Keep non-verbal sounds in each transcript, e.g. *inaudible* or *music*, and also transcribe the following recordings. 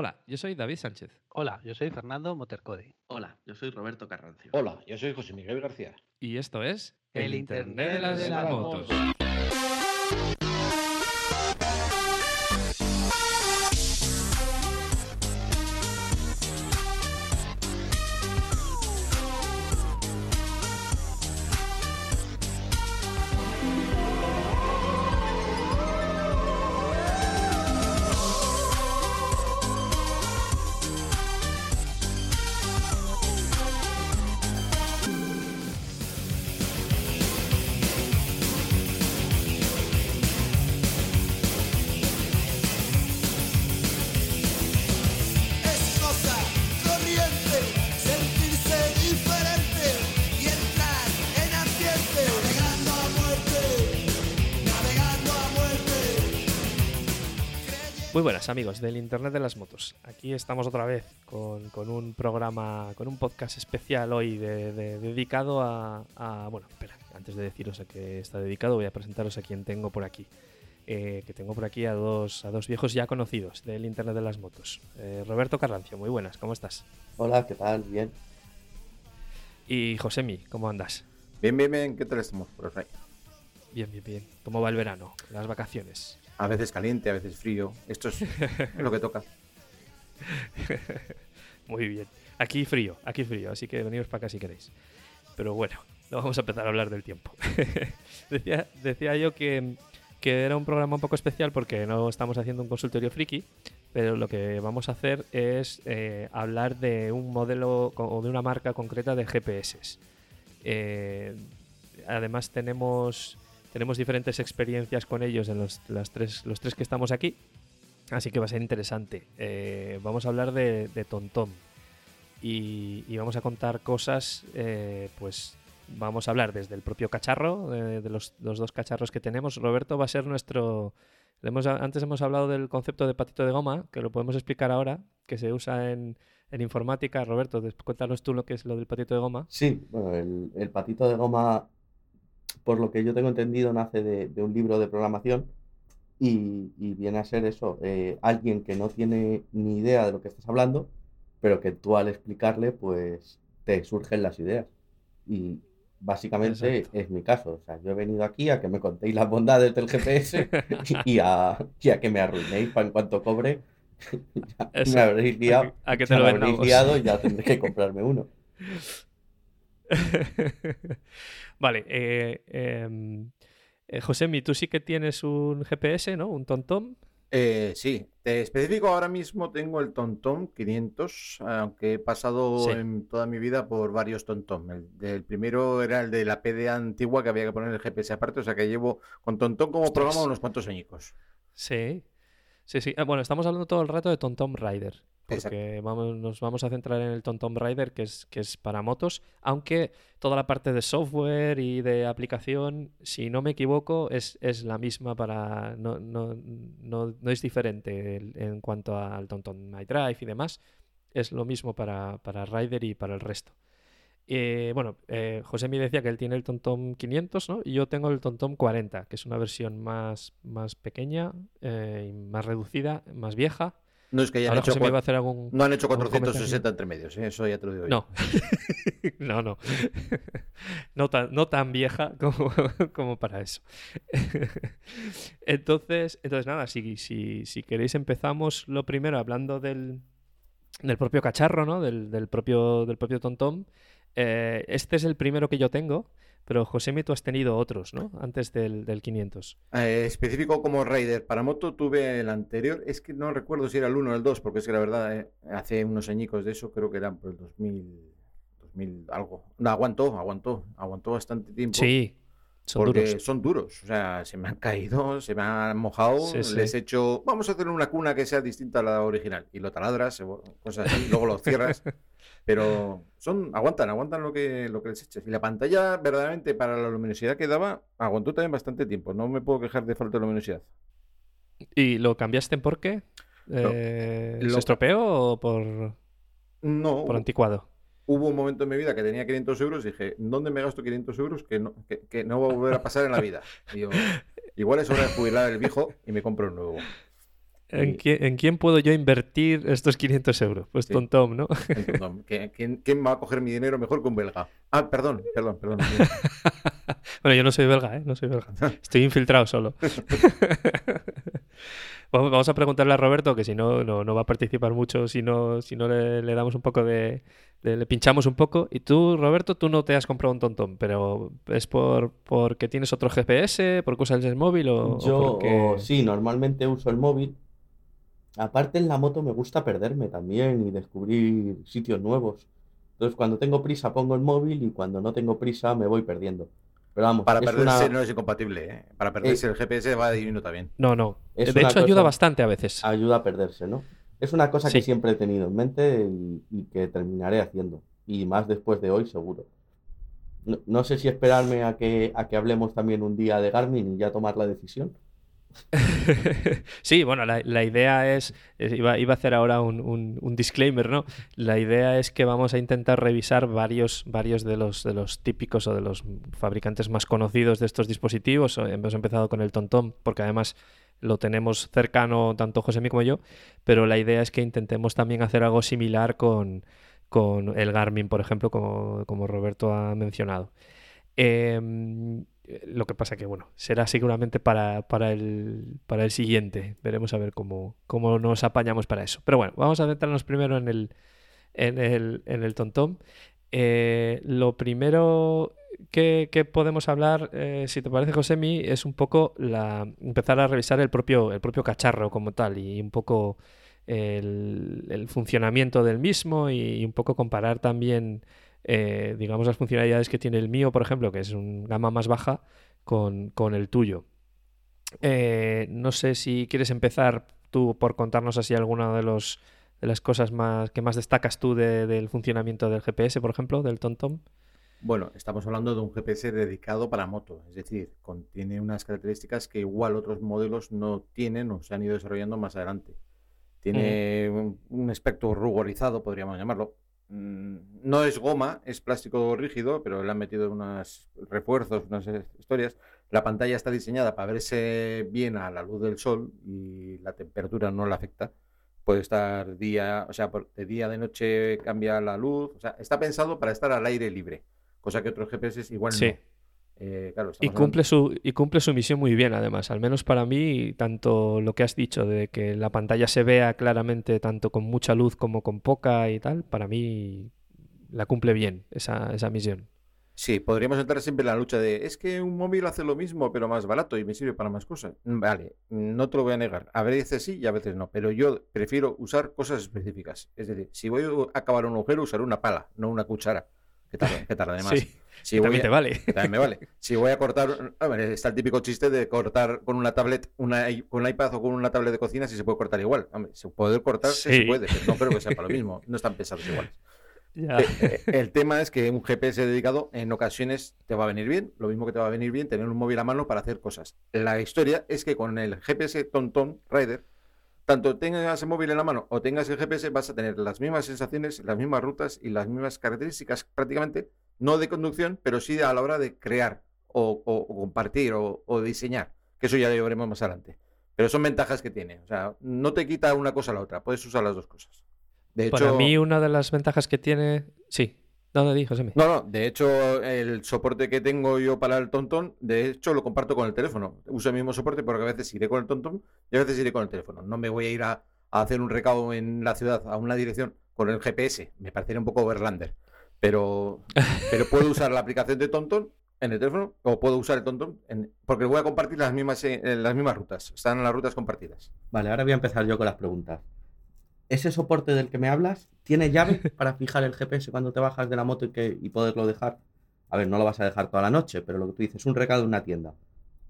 Hola, yo soy David Sánchez. Hola, yo soy Fernando Motercodi. Hola, yo soy Roberto Carrancio. Hola, yo soy José Miguel García. Y esto es El Internet de las motos. Buenas amigos del Internet de las Motos. Aquí estamos otra vez con, con un programa, con un podcast especial hoy de- de- dedicado a, a- Bueno, espera, antes de deciros a qué está dedicado voy a presentaros a quien tengo por aquí. Eh, que tengo por aquí a dos, a dos viejos ya conocidos del Internet de las Motos. Eh, Roberto Carrancio, muy buenas, ¿cómo estás? Hola, ¿qué tal? Bien. Y Josemi, ¿cómo andas? Bien, bien, bien. ¿Qué tal estamos por ahí? Bien, bien, bien. ¿Cómo va el verano? Las vacaciones. A veces caliente, a veces frío. Esto es, *laughs* lo que toca. Muy bien. Aquí frío, aquí frío, así que veniros para acá si queréis. Pero bueno, no vamos a empezar a hablar del tiempo. *laughs* decía, decía yo que, que era un programa un poco especial porque no estamos haciendo un consultorio friki, pero lo que vamos a hacer es eh, hablar de un modelo o de una marca concreta de GPS. Eh, además tenemos, tenemos diferentes experiencias con ellos en los, las tres, los tres que estamos aquí. Así que va a ser interesante. Eh, vamos a hablar de, TomTom. Y, vamos a contar cosas, eh, pues vamos a hablar desde el propio cacharro, eh, de los, dos cacharros que tenemos. Roberto va a ser nuestro... hemos- antes hemos hablado del concepto de patito de goma, que lo podemos explicar ahora, que se usa en, informática. Roberto, cuéntanos tú lo que es lo del patito de goma. Sí, bueno, el patito de goma, por lo que yo tengo entendido, nace de, de un libro de programación y, y viene a ser eso, eh, alguien que no tiene ni idea de lo que estás hablando, pero que tú al explicarle, pues te surgen las ideas. Y básicamente Exacto. es mi caso. O sea, yo he venido aquí a que me contéis las bondades del GPS *laughs* y a, y a que me arruinéis para en cuanto cobre. *laughs* ya me habréis liado. a que- a que te lo me habréis liado y ya tendré que comprarme uno. *laughs* *laughs* vale, eh, em, eh, Josemi, tú sí que tienes un GPS, ¿no? Un TomTom. Eh, sí, te especifico ahora mismo tengo el TomTom 500, aunque he pasado Sí. en toda mi vida por varios TomTom. El, primero era el de la PDA antigua que había que poner el GPS aparte, o sea que llevo con TomTom como programa unos cuantos añicos. Sí, sí, sí. Ah, bueno, estamos hablando todo el rato de TomTom Rider. Porque vamos, nos vamos a centrar en el TomTom Rider, que es, que es para motos, aunque toda la parte de software y de aplicación, si no me equivoco, es, es la misma para... No, no, no, no es diferente en cuanto al TomTom iDrive y demás, es lo mismo para, para Rider y para el resto. Eh, bueno, eh, José me decía que él tiene el TomTom 500, ¿no? Y yo tengo el TomTom 40, que es una versión más, más pequeña, eh, más reducida, más vieja. No es que hayan Ahora hecho José me cua- va a hacer algún... no han hecho algún comentario. 460 entre medios, ¿eh? eso ya te lo digo yo. No, *laughs* no, no. *laughs* No tan, no tan vieja *laughs* como, como para eso. Entonces, entonces nada, si, si, si queréis empezamos lo primero hablando del, del propio cacharro, ¿no? Del, del propio, del propio TomTom. Eh, este es el primero que yo tengo, pero Josemi, tú has tenido otros, ¿no? Antes del, del 500. Eh, específico como Raider para moto tuve el anterior, es que no recuerdo si era el 1 o el 2, porque es que la verdad, eh, hace unos añicos de eso, creo que eran por el 2000, 2000 algo. No, aguantó, aguantó, aguantó bastante tiempo. Sí, son porque duros. son duros, o sea, se me han caído, se me han mojado, Sí, sí. les he hecho, vamos a hacer una cuna que sea distinta a la original, y lo taladras, cosas así, luego lo cierras, *laughs* pero son, aguantan, aguantan lo que, lo que les eches. Y la pantalla, verdaderamente, para la luminosidad que daba, aguantó también bastante tiempo, no me puedo quejar de falta de luminosidad. ¿Y lo cambiaste por qué? Eh, lo- ¿Se estropeó o por, No, por anticuado? Hubo un momento en mi vida que tenía 500 euros y dije, ¿dónde me gasto 500 euros que no, que, que no va a volver a pasar en la vida? Y yo, igual es hora de jubilar el viejo y me compro un nuevo. ¿En, Y- quién, en quién puedo yo invertir estos 500 euros? Pues Sí. Tom ¿no? ¿Quién, va a coger mi dinero mejor que un belga? Ah, perdón, perdón, perdón. *laughs* Bueno, yo no soy belga, ¿eh? No soy belga. *laughs* Estoy infiltrado solo. *laughs* vamos, a preguntarle a Roberto, que si no, no, no va a participar mucho, si no, si no le, le damos un poco de- Le pinchamos un poco. Y tú, Roberto, tú no te has comprado un tontón, pero ¿es por porque tienes otro GPS, porque usas el móvil o, o Yo porque... sí, normalmente uso el móvil. Aparte en la moto me gusta perderme también y descubrir sitios nuevos. Entonces cuando tengo prisa pongo el móvil y cuando no tengo prisa me voy perdiendo. Pero vamos, Para perderse una- no es incompatible, ¿eh? Para perderse el GPS va divino también. No, no. Es de hecho, ayuda bastante a veces. ayuda a perderse, ¿no? Es una cosa que siempre he tenido en mente y, y que terminaré haciendo. Y más después de hoy, seguro. No, no sé si esperarme a que, a que hablemos también un día de Garmin y ya tomar la decisión. *laughs* Sí, bueno, la, la idea es, es- iba, iba a hacer ahora un, un- un disclaimer, ¿no? La idea es que vamos a intentar revisar varios, varios de los, de los típicos o de los fabricantes más conocidos de estos dispositivos. Hemos empezado con el TomTom, porque además lo tenemos cercano tanto José como yo, pero la idea es que intentemos también hacer algo similar con, con el Garmin, por ejemplo, como, como Roberto ha mencionado. Em, lo que pasa que, bueno, será seguramente para, para el, para el siguiente. Veremos a ver cómo, cómo nos apañamos para eso. Pero bueno, vamos a centrarnos primero en el, en el, en el TomTom. Eh, lo primero que, podemos hablar, eh, si te parece, Josemi, es un poco la, empezar a revisar el propio, el propio cacharro como tal y un poco el, funcionamiento del mismo y, un poco comparar también, eh, digamos, las funcionalidades que tiene el mío, por ejemplo, que es un gama más baja, con, con el tuyo. Eh, no sé si quieres empezar tú por contarnos así alguna de los de las cosas más que más destacas tú de- del funcionamiento del GPS, por ejemplo, del TomTom. Bueno, estamos hablando de un GPS dedicado para moto, es decir, contiene unas características que igual otros modelos no tienen o se han ido desarrollando más adelante. Tiene un, un aspecto rugorizado, podríamos llamarlo. Mm, No es goma, es plástico rígido, pero le han metido unos refuerzos, unas historias. La pantalla está diseñada para verse bien a la luz del sol y la temperatura no la afecta. Puede estar día, o sea, de día, de noche cambia la luz. O sea, está pensado para estar al aire libre, cosa que otros GPS igual Sí. no. Eh, claro, Y cumple su y cumple su misión muy bien, además. Al menos para mí, tanto lo que has dicho de que la pantalla se vea claramente tanto con mucha luz como con poca y tal, para mí la cumple bien esa, esa misión. Sí, podríamos entrar siempre en la lucha de es que un móvil hace lo mismo pero más barato y me sirve para más cosas. Mm, Vale, no te lo voy a negar. A veces sí y a veces no, pero yo prefiero usar cosas específicas. Es decir, si voy a acabar un agujero, usaré una pala, no una cuchara. Que tarda, que tarda además. Sí, Si que también a- te vale. que también me vale. Si voy a cortar, a ver, está el típico chiste de cortar con una tablet, una, con un iPad o con una tablet de cocina, si se puede cortar igual. Hombre, se puede cortar, sí. Se puede, pero no creo que sea para lo mismo. No están pesados iguales. Ya. Eh, eh, El tema es que un GPS dedicado en ocasiones te va a venir bien, lo mismo que te va a venir bien tener un móvil a mano para hacer cosas. La historia es que con el GPS TomTom Rider, tanto tengas el móvil en la mano o tengas el GPS, vas a tener las mismas sensaciones, las mismas rutas y las mismas características prácticamente, no de conducción, pero sí a la hora de crear o, o- o compartir o, o diseñar, que eso ya lo veremos más adelante. Pero son ventajas que tiene, o sea, no te quita una cosa a la otra, puedes usar las dos cosas. De hecho, Para mí, una de las ventajas que tiene. Sí, ¿dónde dijo Josemi? no, no, de hecho, el soporte que tengo yo para el TomTom, de hecho, lo comparto con el teléfono. Uso el mismo soporte porque a veces iré con el TomTom y a veces iré con el teléfono. No me voy a ir a, a hacer un recado en la ciudad a una dirección con el GPS. Me parecería un poco overlander. Pero, *laughs* pero puedo usar la aplicación de TomTom en el teléfono o puedo usar el TomTom en- porque voy a compartir las mismas, eh, las mismas rutas. Están en las rutas compartidas. Vale, ahora voy a empezar yo con las preguntas. ¿Ese soporte del que me hablas tiene llave *laughs* para fijar el GPS cuando te bajas de la moto y, que, y poderlo dejar? A ver, no lo vas a dejar toda la noche, pero lo que tú dices, un recado en una tienda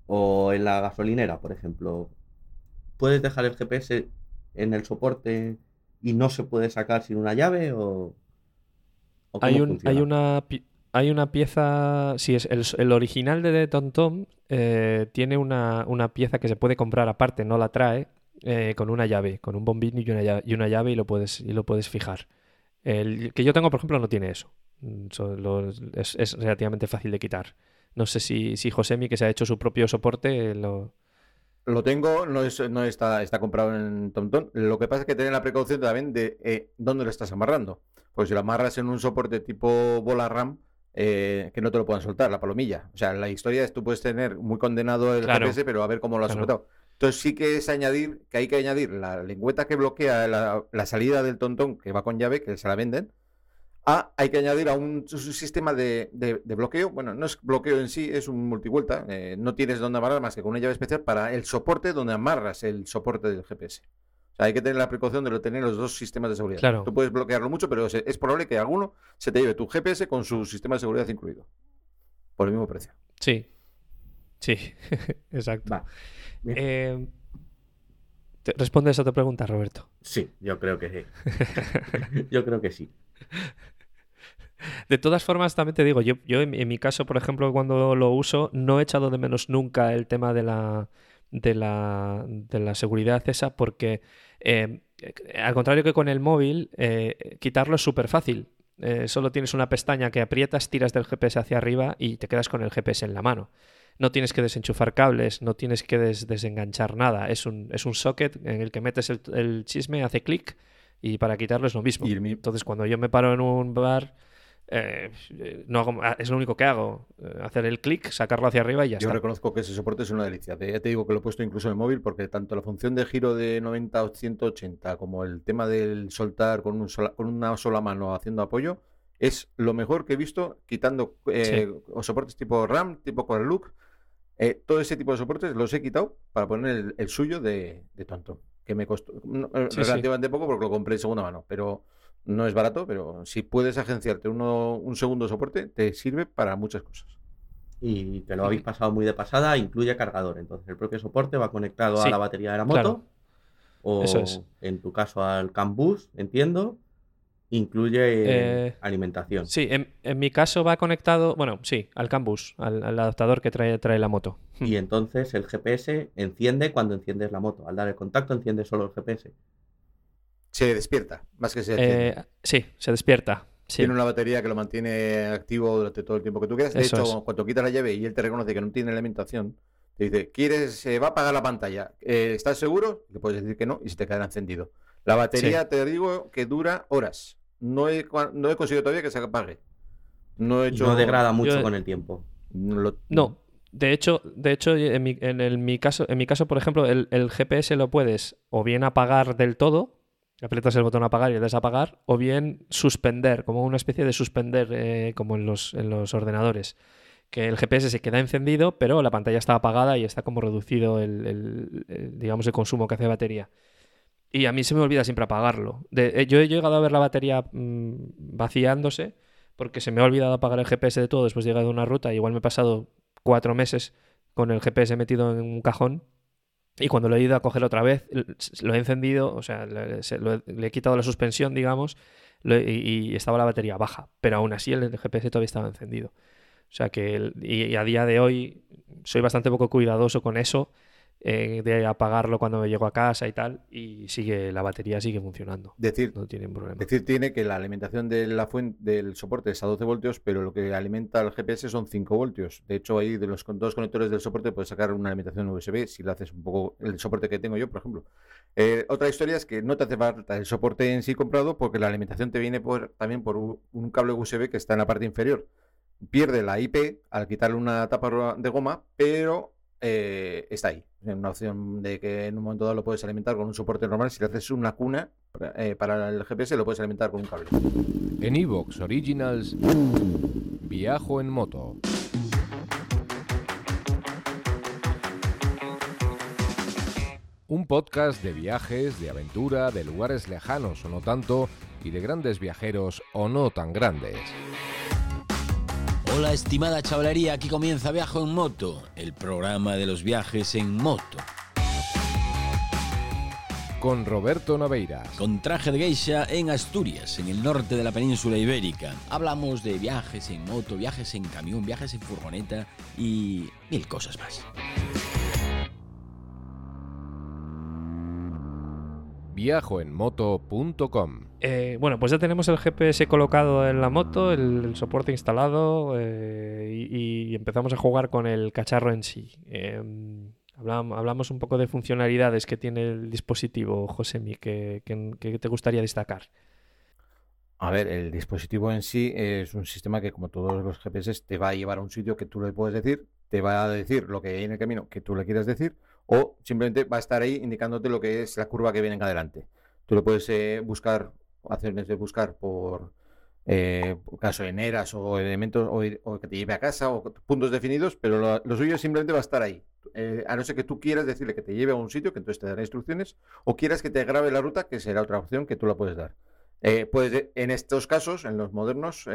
o en la gasolinera, por ejemplo. ¿Puedes dejar el GPS en el soporte y no se puede sacar sin una llave o, o Hay, un, hay, una, hay una pieza, sí, es el, el original de TomTom eh, tiene una, una pieza que se puede comprar aparte, no la trae, eh, con una llave, con un bombín y una llave, y una llave y lo puedes, y lo puedes fijar. El que yo tengo, por ejemplo, no tiene eso. Mm, so- lo- es, es relativamente fácil de quitar. No sé si, si Josemi, que se ha hecho su propio soporte, lo... Lo tengo, no, es, no está, está comprado en TomTom. Lo que pasa es que tener la precaución también de eh, dónde lo estás amarrando. Pues si lo amarras en un soporte tipo bola RAM, eh, que no te lo puedan soltar, la palomilla. O sea, la historia es tú puedes tener muy condenado el Claro. GPS, pero a ver cómo lo has Claro. soltado. Entonces sí que es añadir, que hay que añadir la lengüeta que bloquea la, la salida del tontón, que va con llave, que se la venden, a, hay que añadir a un, sistema de, de- de bloqueo. Bueno, no es bloqueo en sí, es un multivuelta. eh, no tienes dónde amarrar más que con una llave especial para el soporte donde amarras el soporte del GPS. O sea, hay que tener la precaución de tener los dos sistemas de seguridad. Claro. Tú puedes bloquearlo mucho, pero se- es probable que alguno se te lleve tu GPS con su sistema de seguridad incluido. Por el mismo precio. Sí. Sí, *laughs* exacto. Va. Eh, ¿te- ¿Respondes a tu pregunta, Roberto? Sí, yo creo que sí. *laughs* yo creo que sí. De todas formas, también te digo, yo, yo en, en mi caso, por ejemplo, cuando lo uso, no he echado de menos nunca el tema de la, de la, de la seguridad esa, porque eh, al contrario que con el móvil, eh, quitarlo es súper fácil. Eh, solo tienes una pestaña que aprietas, tiras del GPS hacia arriba y te quedas con el GPS en la mano. No tienes que desenchufar cables, no tienes que des- desenganchar nada. Es un, es un socket en el que metes el, el chisme, hace clic y para quitarlo es lo mismo. Y el mi- Entonces, cuando yo me paro en un bar, eh, eh, no hago- ah, es lo único que hago. eh, hacer el clic, sacarlo hacia arriba y ya Yo está. reconozco que ese soporte es una delicia. Ya te digo que lo he puesto incluso en el móvil porque tanto la función de giro de 90 o 180 como el tema del soltar con, un sola- con una sola mano haciendo apoyo es lo mejor que he visto quitando eh, soportes tipo RAM, tipo Core Look. Eh, todo ese tipo de soportes los he quitado para poner el, el suyo de, de tonto, que me costó no, eh, sí. relativamente poco porque lo compré en segunda mano, pero no es barato, pero si puedes agenciarte uno, un segundo soporte, te sirve para muchas cosas. Y que lo habéis pasado muy de pasada, incluye cargador. Entonces el propio soporte va conectado Sí, a la batería de la claro. moto. O Eso es. en tu caso al CAN Bus, entiendo. Incluye Eh, alimentación. Sí, en, en mi caso va conectado, bueno, sí, al Cambus, al, al adaptador que trae, trae la moto. Y *laughs* entonces el GPS enciende cuando enciendes la moto. Al dar el contacto enciende solo el GPS. Se despierta, más que se enciende. Eh, sí, se despierta. Sí. Tiene una batería que lo mantiene activo durante todo el tiempo que tú quieras. De Eso hecho, es. cuando quitas la llave y él te reconoce que no tiene alimentación, te dice, ¿quieres, se va a apagar la pantalla? Eh, ¿Estás seguro? Le puedes decir que no y se te quedará encendido. La batería, te digo, que dura horas. No he, cua- no he conseguido todavía que se apague. No he hecho... no degrada mucho yo- con el tiempo. no lo- No, de hecho, de hecho en, mi, en el- mi caso, en mi caso, por ejemplo, el, el GPS lo puedes o bien apagar del todo, aprietas el botón apagar y le das a apagar, o bien suspender, como una especie de suspender, eh, como en los, en los ordenadores. Que el GPS se queda encendido, pero la pantalla está apagada y está como reducido el, el- el, digamos, el consumo que hace de batería. Y a mí se me olvida siempre apagarlo. Eh, yo he llegado a ver la batería mm, vaciándose porque se me ha olvidado apagar el GPS de todo después de llegar de una ruta. Igual me he pasado cuatro meses con el GPS metido en un cajón. Y cuando lo he ido a coger otra vez, lo he encendido, o sea, le, he, quitado la suspensión, digamos, y, estaba la batería baja. Pero aún así el GPS todavía estaba encendido. O sea que, y a día de hoy soy bastante poco cuidadoso con eso, eh, de apagarlo cuando me llego a casa y tal, y sigue la batería sigue funcionando. Decir, No tiene problema. Decir tiene que la alimentación de la fuente del soporte es a 12 voltios, pero lo que alimenta al GPS son 5 voltios. De hecho, ahí de los dos conectores del soporte puedes sacar una alimentación USB si lo haces un poco el soporte que tengo yo, por ejemplo. Eh, otra historia es que no te hace falta el soporte en sí comprado porque la alimentación te viene por, también por un cable USB que está en la parte inferior. Pierde la IP al quitarle una tapa de goma, pero eh, está ahí. Es una opción de que en un momento dado lo puedes alimentar con un soporte normal. Si le haces una cuna para, eh, para el GPS, lo puedes alimentar con un cable. En Evox Originals, Viajo en moto. Un podcast de viajes, de aventura, de lugares lejanos o no tanto, y de grandes viajeros o no tan grandes. Hola estimada chavalería, aquí comienza Viajo en Moto, el programa de los viajes en moto. Con Roberto Naveiras. Con traje de geisha en Asturias, en el norte de la península ibérica. Hablamos de viajes en moto, viajes en camión, viajes en furgoneta y mil cosas más. Viajoenmoto.com Eh, bueno, pues ya tenemos el GPS colocado en la moto, el, el soporte instalado eh, y, y empezamos a jugar con el cacharro en sí. Eh, Hablam- Hablamos un poco de funcionalidades que tiene el dispositivo, Josemi, que, que- que te gustaría destacar. A ver, el dispositivo en sí es un sistema que, como todos los GPS, te va a llevar a un sitio que tú le puedes decir, te va a decir lo que hay en el camino que tú le quieras decir, o simplemente va a estar ahí indicándote lo que es la curva que viene en adelante. Tú lo puedes eh, buscar, hacer de buscar por eh, gasolineras o elementos, o, ir- o que te lleve a casa, o puntos definidos, pero lo, lo suyo simplemente va a estar ahí. Eh, a no ser que tú quieras decirle que te lleve a un sitio, que entonces te dará instrucciones, o quieras que te grabe la ruta, que será otra opción que tú la puedes dar. Puedes, en estos casos, en los modernos,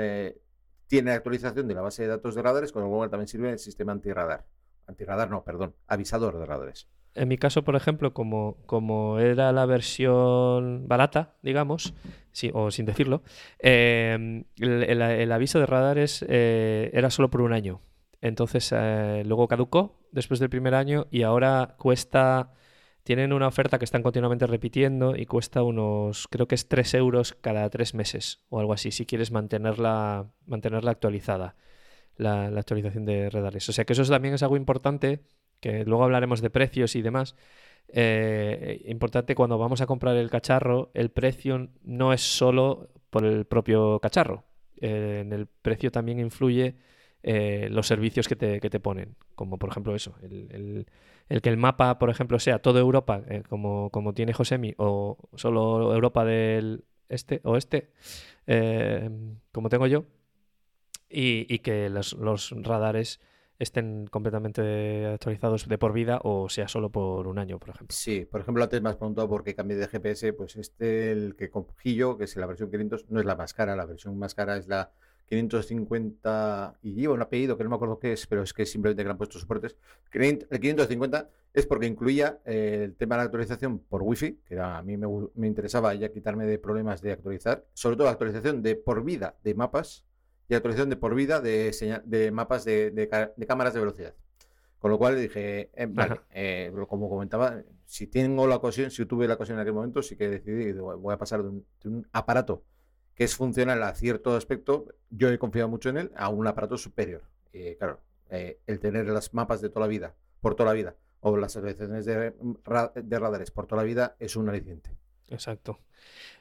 tiene actualización de la base de datos de radares, con lo cual también sirve el sistema antirradar. Antirradar, no, perdón, avisador de radares. En mi caso, por ejemplo, como, como era la versión barata, digamos, sí, o sin decirlo, eh, el, aviso de radares eh, era solo por un año. Entonces, eh, luego caducó después del primer año y ahora cuesta, tienen una oferta que están continuamente repitiendo y cuesta unos, creo que es 3 euros cada tres meses o algo así, si quieres mantenerla, mantenerla actualizada, la, actualización de radares. O sea que eso es- también es algo importante que luego hablaremos de precios y demás. eh, importante cuando vamos a comprar el cacharro, el precio no es solo por el propio cacharro. Eh, en el precio también influye eh, los servicios que te, que te ponen, como por ejemplo eso, el, el- el que el mapa, por ejemplo, sea todo Europa, eh, como, como tiene Josemi, o solo Europa del este oeste, eh, como tengo yo, y, y que los, radares estén completamente actualizados de por vida o sea solo por un año, por ejemplo. Sí, por ejemplo, antes me has preguntado por qué cambié de GPS, pues este, el que cogí yo, que es la versión 500, no es la más cara, la versión más cara es la 550 y lleva un apellido que no me acuerdo qué es, pero es que simplemente que le han puesto soportes. El 550 es porque incluía eh, el tema de la actualización por Wi-Fi, que a mí me, me interesaba ya quitarme de problemas de actualizar, sobre todo la actualización de por vida de mapas y actualización de por vida de, señal- de mapas de, de cámaras de velocidad. Con lo cual dije, eh, vale, eh, como comentaba, si tengo la ocasión, si tuve la ocasión en aquel momento, sí que decidí, voy a pasar de un, de un aparato que es funcional a cierto aspecto, yo he confiado mucho en él, a un aparato superior. Claro, eh, el tener las mapas de toda la vida, por toda la vida, o las actualizaciones de, ra- de radares por toda la vida, es un aliciente. Exacto.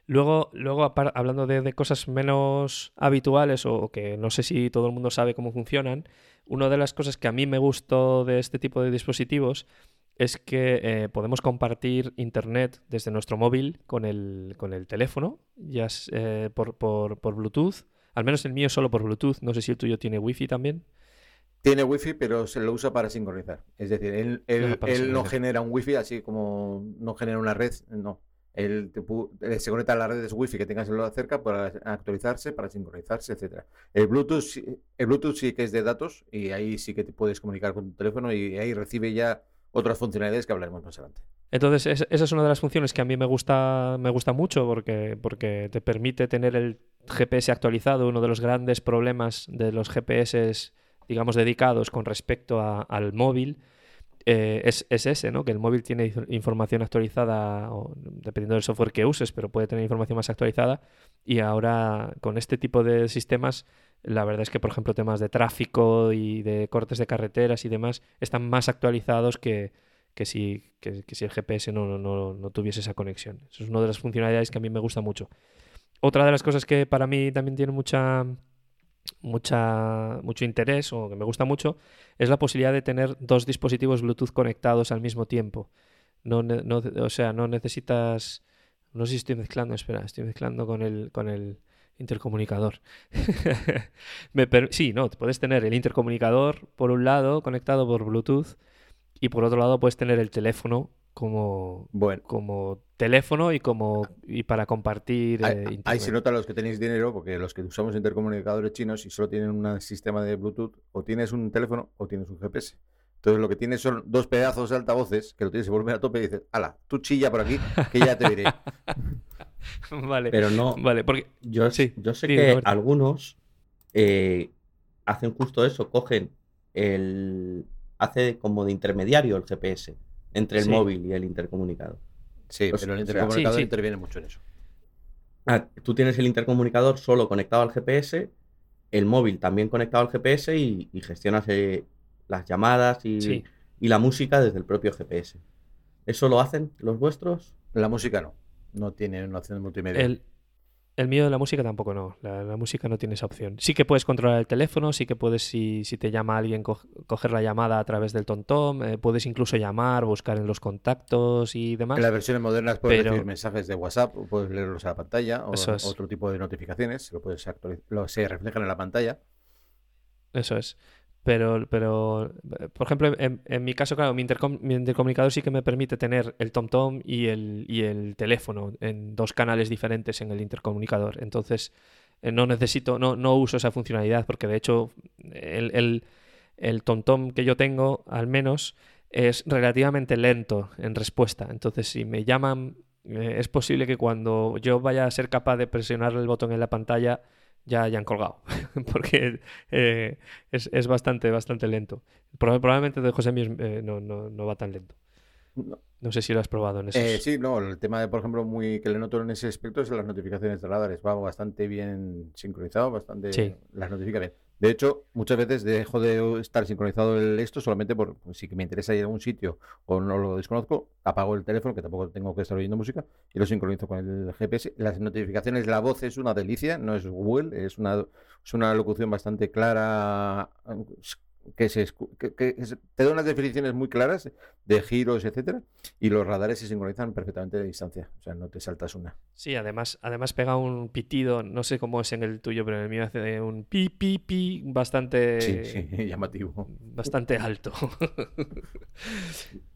Luego, luego hablando de, de cosas menos habituales o, que no sé si todo el mundo sabe cómo funcionan, una de las cosas que a mí me gustó de este tipo de dispositivos es que eh, podemos compartir internet desde nuestro móvil con el, con el teléfono, ya s- eh, por, por, por Bluetooth. Al menos el mío solo por Bluetooth. No sé si el tuyo tiene wifi también. Tiene wifi, pero se lo usa para sincronizar. Es decir, él, él- Ah, él no genera un wifi así como no genera una red, no. Se conecta a las redes wifi que tengas cerca para actualizarse, para sincronizarse, etcétera. El Bluetooth, el Bluetooth sí que es de datos y ahí sí que te puedes comunicar con tu teléfono y ahí recibe ya otras funcionalidades que hablaremos más adelante. Entonces, es- esa es una de las funciones que a mí me gusta, me gusta mucho porque, porque te permite tener el GPS actualizado. Uno de los grandes problemas de los GPS, digamos, dedicados con respecto al móvil eh, es, es ese, ¿no? Que el móvil tiene inf- información actualizada, o, dependiendo del software que uses, pero puede tener información más actualizada. Y ahora, con este tipo de sistemas, la verdad es que, por ejemplo, temas de tráfico y de cortes de carreteras y demás están más actualizados que, que si, que, si el GPS no, no, no, no tuviese esa conexión. Eso es una de las funcionalidades que a mí me gusta mucho. Otra de las cosas que para mí también tiene mucha, mucha, mucho interés o que me gusta mucho es la posibilidad de tener dos dispositivos Bluetooth conectados al mismo tiempo. No, no- o sea, no necesitas... No sé si estoy mezclando, espera, estoy mezclando con el, con el intercomunicador. *laughs* Sí, no, puedes tener el intercomunicador por un lado conectado por Bluetooth y por otro lado puedes tener el teléfono como, Bueno, como teléfono y como y para compartir eh, ahí, ahí internet. se nota los que tenéis dinero, porque los que usamos intercomunicadores chinos y solo tienen un sistema de Bluetooth, o tienes un teléfono o tienes un GPS. Entonces lo que tienes son dos pedazos de altavoces que lo tienes que volver a tope y dices, ala, tú chilla por aquí, que ya te diré. *laughs* Vale, Pero no, vale, porque yo, Sí, yo sé sí, que algunos eh, hacen justo eso, cogen el... hace como de intermediario el GPS entre el Sí. móvil y el intercomunicador. Sí, pero el o sea, intercomunicador sí, interviene mucho en eso. Ah, tú tienes el intercomunicador solo conectado al GPS, el móvil también conectado al GPS y, y gestionas eh, las llamadas y, Sí. y la música desde el propio GPS. ¿Eso lo hacen los vuestros? La música no. No tiene una opción de multimedia. El, el mío de la música tampoco no. La, la música no tiene esa opción. Sí que puedes controlar el teléfono, sí que puedes, si, si te llama alguien, co- coger la llamada a través del TomTom. eh, puedes incluso llamar, buscar en los contactos y demás. En las versiones modernas puedes Pero- recibir mensajes de WhatsApp, o puedes leerlos a la pantalla, o es. otro tipo de notificaciones, lo puedes lo, se reflejan en la pantalla. Eso es. Pero, pero por ejemplo, en, en mi caso, claro, mi, intercom- mi intercomunicador sí que me permite tener el TomTom y el, y el teléfono en dos canales diferentes en el intercomunicador. Entonces, eh, no necesito, no, no uso esa funcionalidad porque de hecho el, el, el TomTom que yo tengo, al menos, es relativamente lento en respuesta. Entonces, si me llaman, eh, es posible que cuando yo vaya a ser capaz de presionar el botón en la pantalla, ya hayan colgado. *laughs* porque eh, es, es bastante, bastante lento. Proba- Probablemente de José Mies, eh, no, no, no va tan lento. No. No sé si lo has probado en esos. Eh, sí, no, el tema de, por ejemplo, muy que le noto en ese aspecto es las notificaciones de radares. Va bastante bien sincronizado, bastante Sí. las notifica bien. De hecho, muchas veces dejo de estar sincronizado el esto solamente por pues, si me interesa ir a algún sitio o no lo desconozco, apago el teléfono, que tampoco tengo que estar oyendo música, y lo sincronizo con el GPS. Las notificaciones, la voz es una delicia, no es Google, es una, es una locución bastante clara, que, se, escu- que, que es- te da unas definiciones muy claras de giros, etcétera, y los radares se sincronizan perfectamente de distancia, o sea, no te saltas una. Sí, además, además pega un pitido, no sé cómo es en el tuyo, pero en el mío hace un pi, pi, pi bastante, Sí, sí, *laughs* llamativo. bastante alto.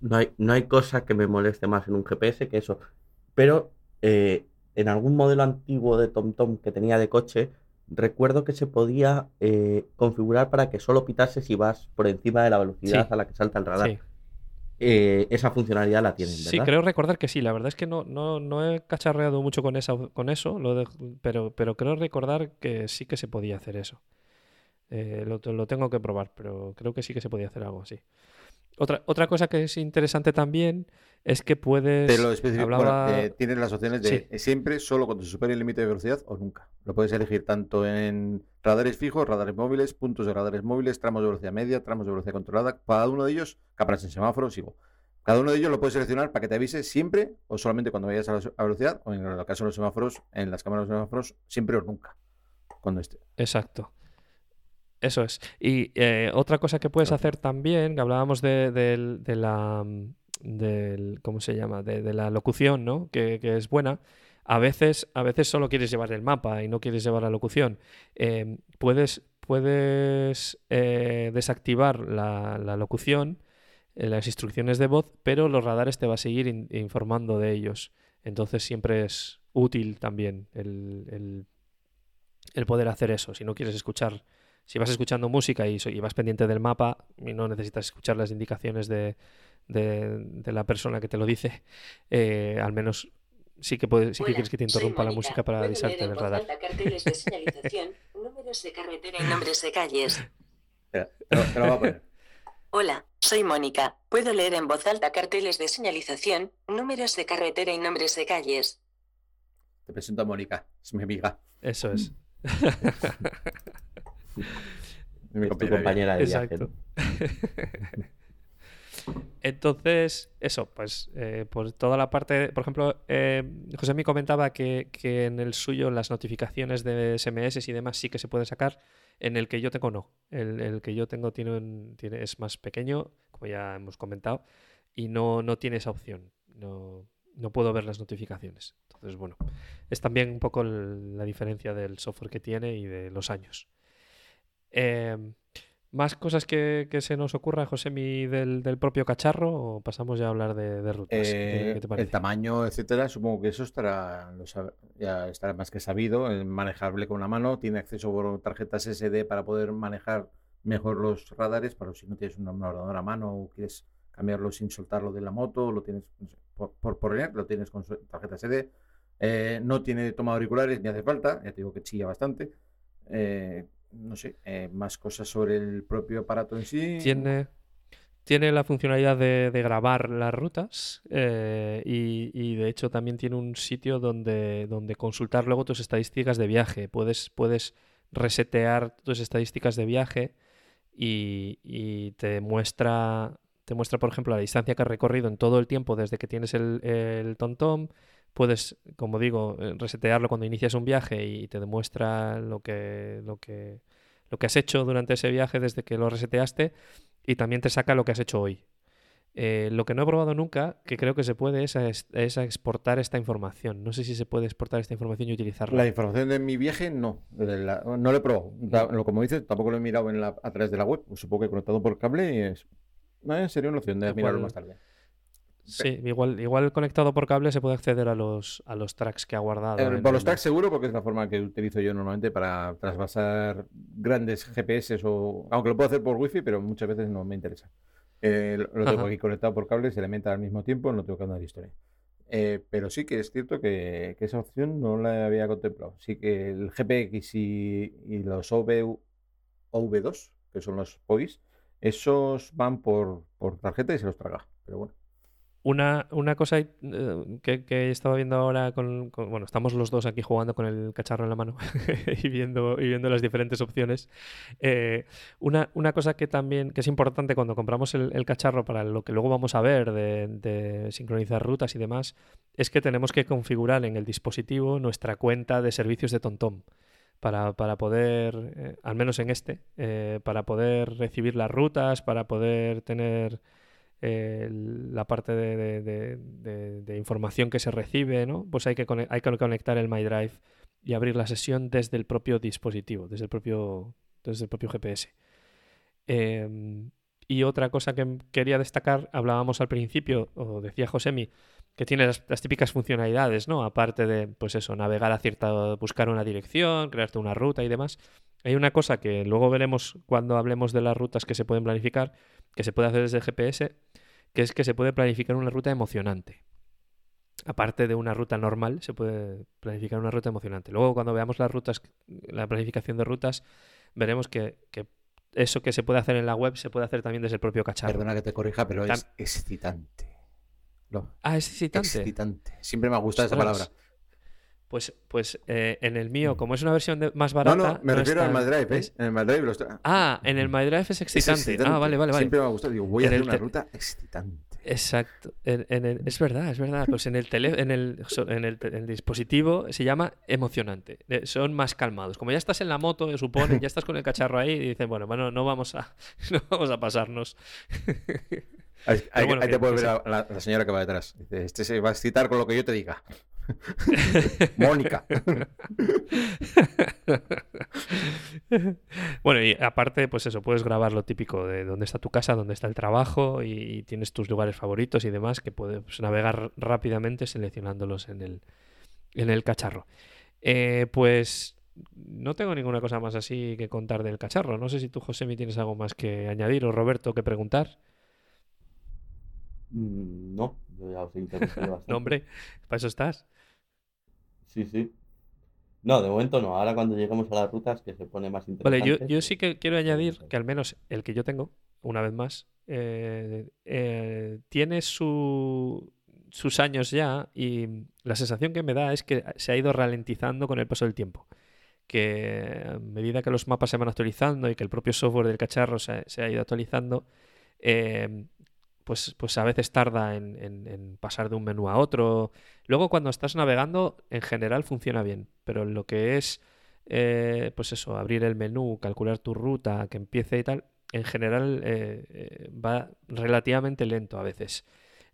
No hay, no hay cosa que me moleste más en un GPS que eso. Pero eh, en algún modelo antiguo de TomTom que tenía de coche, recuerdo que se podía eh, configurar para que solo pitase si vas por encima de la velocidad Sí. a la que salta el radar. Sí. Eh, esa funcionalidad la tienen, ¿verdad? Sí, creo recordar que sí. La verdad es que no, no, no he cacharreado mucho con, esa, con eso, lo de- pero, pero creo recordar que sí que se podía hacer eso. Eh, lo, lo tengo que probar, pero creo que sí que se podía hacer algo así. Otra, otra cosa que es interesante también es que puedes... Te lo especifico. bueno, hablaba- eh, tienes las opciones de Sí. eh, siempre, solo cuando se supere el límite de velocidad o nunca. Lo puedes elegir tanto en radares fijos, radares móviles, puntos de radares móviles, tramos de velocidad media, tramos de velocidad controlada. Cada uno de ellos, cámaras en semáforos, sigo. Cada uno de ellos lo puedes seleccionar para que te avise siempre o solamente cuando vayas a la a velocidad o en el caso de los semáforos, en las cámaras de semáforos, siempre o nunca. Cuando esté. Exacto. Eso es. Y eh, otra cosa que puedes Claro. hacer también, que hablábamos de, de la mm, del, ¿cómo se llama? De, de la locución, ¿no? Que, que es buena. A veces, a veces solo quieres llevar el mapa y no quieres llevar la locución. Em, puedes puedes eh, desactivar la, la locución, eh, las instrucciones de voz, pero los radares te va a seguir in- informando de ellos. Entonces siempre es útil también el, el- el poder hacer eso. Si no quieres escuchar, si vas escuchando música y, y vas pendiente del mapa y no necesitas escuchar las indicaciones de, de- de la persona que te lo dice, *laughs* eh, al menos sí que, puedes, sí que quieres que te interrumpa la música para ¿Puedo avisarte del radar. alta carteles de señalización, *laughs* números de carretera y nombres de calles. Espera, te lo, te lo voy a poner. Hola, soy Mónica. ¿Puedo leer en voz alta carteles de señalización, números de carretera y nombres de calles? Te presento a Mónica, es mi amiga. Eso es. *laughs* mi tu compañera de viaje. compañera de viaje. Exacto. ¿no? Entonces, eso, pues eh, por toda la parte, por ejemplo, eh, José me comentaba que, que en el suyo las notificaciones de SMS y demás sí que se pueden sacar, en el que yo tengo no. El, el que yo tengo tiene, es más pequeño, como ya hemos comentado, y no, no tiene esa opción. No, no puedo ver las notificaciones. Entonces, bueno, es también un poco el- la diferencia del software que tiene y de los años. Em, ¿Más cosas que, que se nos ocurra, Josemi, del, del propio cacharro o pasamos ya a hablar de, de rutas? ¿Qué, Eh, qué te el tamaño, etcétera, supongo que eso estará, ya estará más que sabido, eh, manejable con una mano, tiene acceso por tarjetas SD para poder manejar mejor los radares, para si no tienes un ordenador a mano o quieres cambiarlo sin soltarlo de la moto, lo tienes no sé, por, por poner, lo tienes con tarjeta SD. Eh, no tiene toma de auriculares ni hace falta, ya te digo que chilla bastante. Eh, no sé, eh, más cosas sobre el propio aparato en sí. Tiene, tiene la funcionalidad de, grabar las rutas eh, y, de hecho también tiene un sitio donde, donde consultar luego tus estadísticas de viaje. Puedes, puedes resetear tus estadísticas de viaje y, te muestra te muestra, por ejemplo, la distancia que has recorrido en todo el tiempo desde que tienes el, el TomTom. Puedes, como digo, eh, resetearlo cuando inicias un viaje y te demuestra lo que, lo que, lo que has hecho durante ese viaje desde que lo reseteaste y también te saca lo que has hecho hoy. Eh, lo que no he probado nunca, que creo que se puede, es a, es a exportar esta información. No sé si se puede exportar esta información y utilizarla. La información de mi viaje no. La- no lo he probado. Como dices, tampoco lo he mirado en la, a través de la web. Supongo que he conectado por cable y es. No, sería una opción de Lo mirarlo más tarde. Sí, igual, igual conectado por cable se puede acceder a los, a los tracks que ha guardado. Eh, por los tracks seguro, porque es la forma que utilizo yo normalmente para trasvasar grandes GPS o. Aunque lo puedo hacer por wifi, pero muchas veces no me interesa. Eh, lo lo tengo Ajá. aquí conectado por cable, se alimenta al mismo tiempo, no tengo que andar historia. Eh, pero sí que es cierto que, que esa opción no la había contemplado. Sí que el GPX y, y los OV, OV2, que son los POIs, esos van por, por tarjeta y se los traga. Pero bueno. Una, una cosa eh, que, que estaba viendo ahora con, Bueno, estamos los dos aquí jugando con el cacharro en la mano *laughs* y, viendo, y viendo las diferentes opciones. Eh, una, una cosa que también que es importante cuando compramos el, cacharro para lo que luego vamos a ver de, sincronizar rutas y demás, es que tenemos que configurar en el dispositivo nuestra cuenta de servicios de TomTom. Para, para poder, eh, al menos en este, para poder recibir las rutas, para poder tener la parte de, información que se recibe, ¿no? Pues hay que, hay que conectar el MyDrive y abrir la sesión desde el propio dispositivo, desde el propio, desde el propio GPS. Em, y otra cosa que quería destacar, hablábamos al principio, o decía Josemi, que tiene las, las típicas funcionalidades, ¿no? Aparte de, pues eso, navegar a cierta, buscar una dirección, crearte una ruta y demás. Hay una cosa que luego veremos cuando hablemos de las rutas que se pueden planificar, que se puede hacer desde el GPS, que es que se puede planificar una ruta emocionante. Aparte de una ruta normal, se puede planificar una ruta emocionante. Luego, cuando veamos las rutas, la planificación de rutas, veremos que, que eso que se puede hacer en la web se puede hacer también desde el propio cacharro. Perdona que te corrija, pero es excitante. Ah, es excitante. excitante. Siempre me ha gustado esa palabra. Pues, pues eh, en el mío, como es una versión de- más No, barata. no, me refiero al está- MyDrive, ¿eh? es- En el MyDrive los tra- Ah, en el MyDrive es es excitante. Ah, vale, vale, vale. Siempre me ha gustado. Digo, voy a hacer una te- ruta excitante. Exacto. En- en el- es verdad, es verdad. Pues en el, tele, en, el, en, el, en el dispositivo se llama emocionante. Eh, Son más calmados. Como ya estás en la moto, supone, ya estás con el cacharro ahí y dicen, bueno, bueno, no vamos a, *laughs* no vamos a pasarnos. Ahí, bueno, que- te puede ver a la, la señora que va detrás. Dice, este se va a excitar con lo que yo te diga. *laughs* Mónica. bueno, y aparte, pues eso, puedes grabar lo típico de dónde está tu casa, dónde está el trabajo y, y tienes tus lugares favoritos y demás que puedes navegar rápidamente seleccionándolos en el, en el cacharro. Eh, pues no tengo ninguna cosa más así que contar del cacharro. No sé si tú, Josemi, tienes algo más que añadir o Roberto que preguntar. Mm, No, yo ya os he interrumpido *laughs* bastante. No, hombre, para eso estás. Sí, sí. No, de momento no. Ahora cuando lleguemos a las rutas que se pone más Vale, interesante. yo, yo sí que quiero añadir que al menos el que yo tengo, una vez más, eh, eh, tiene su- sus años ya y la sensación que me da es que se ha ido ralentizando con el paso del tiempo. Que a medida que los mapas se van actualizando y que el propio software del cacharro se, se ha ido actualizando, eh, pues, pues a veces tarda en, en- pasar de un menú a otro. Luego cuando estás navegando, en general funciona bien, pero lo que es, eh, pues eso, abrir el menú, calcular tu ruta, que empiece y tal, en general eh, eh, va relativamente lento a veces.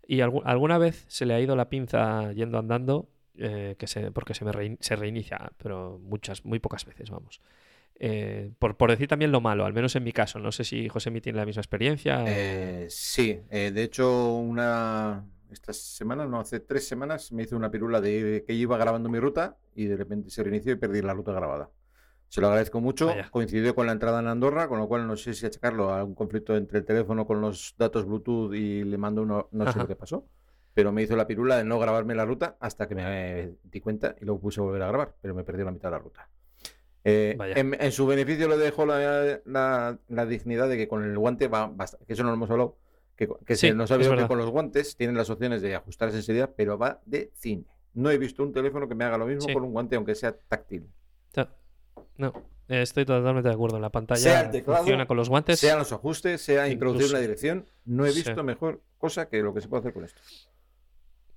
Y algu- alguna vez se le ha ido la pinza yendo andando, eh, que se, porque se, me rein- se reinicia, pero muchas, muy pocas veces, vamos. Eh, por, por decir también lo malo, al menos en mi caso. No sé si José tiene la misma experiencia. o- Eh, sí, eh, de hecho, una esta semana, no, hace tres semanas, me hice una pirula de que iba grabando mi ruta y de repente se reinició y perdí la ruta grabada. Se lo agradezco mucho. Vaya. Coincidió con la entrada en Andorra, con lo cual no sé si achacarlo a algún conflicto entre el teléfono con los datos Bluetooth y le mando uno, no sé Ajá. lo que pasó. Pero me hizo la pirula de no grabarme la ruta hasta que me di cuenta y luego puse a volver a grabar, pero me perdí la mitad de la ruta. Eh, en, en su beneficio le dejo la, la- la dignidad de que con el guante va basta- que eso no lo hemos hablado, que, que Sí, se nos ha olvidado que con los guantes tienen las opciones de ajustarse enseguida, pero va de cine. No he visto un teléfono que me haga lo mismo Sí. con un guante, aunque sea táctil. No, estoy totalmente de acuerdo. En la pantalla Sea el teclado, funciona con los guantes. Sean los ajustes, sea introducir una dirección. No he Sí. visto mejor cosa que lo que se puede hacer con esto.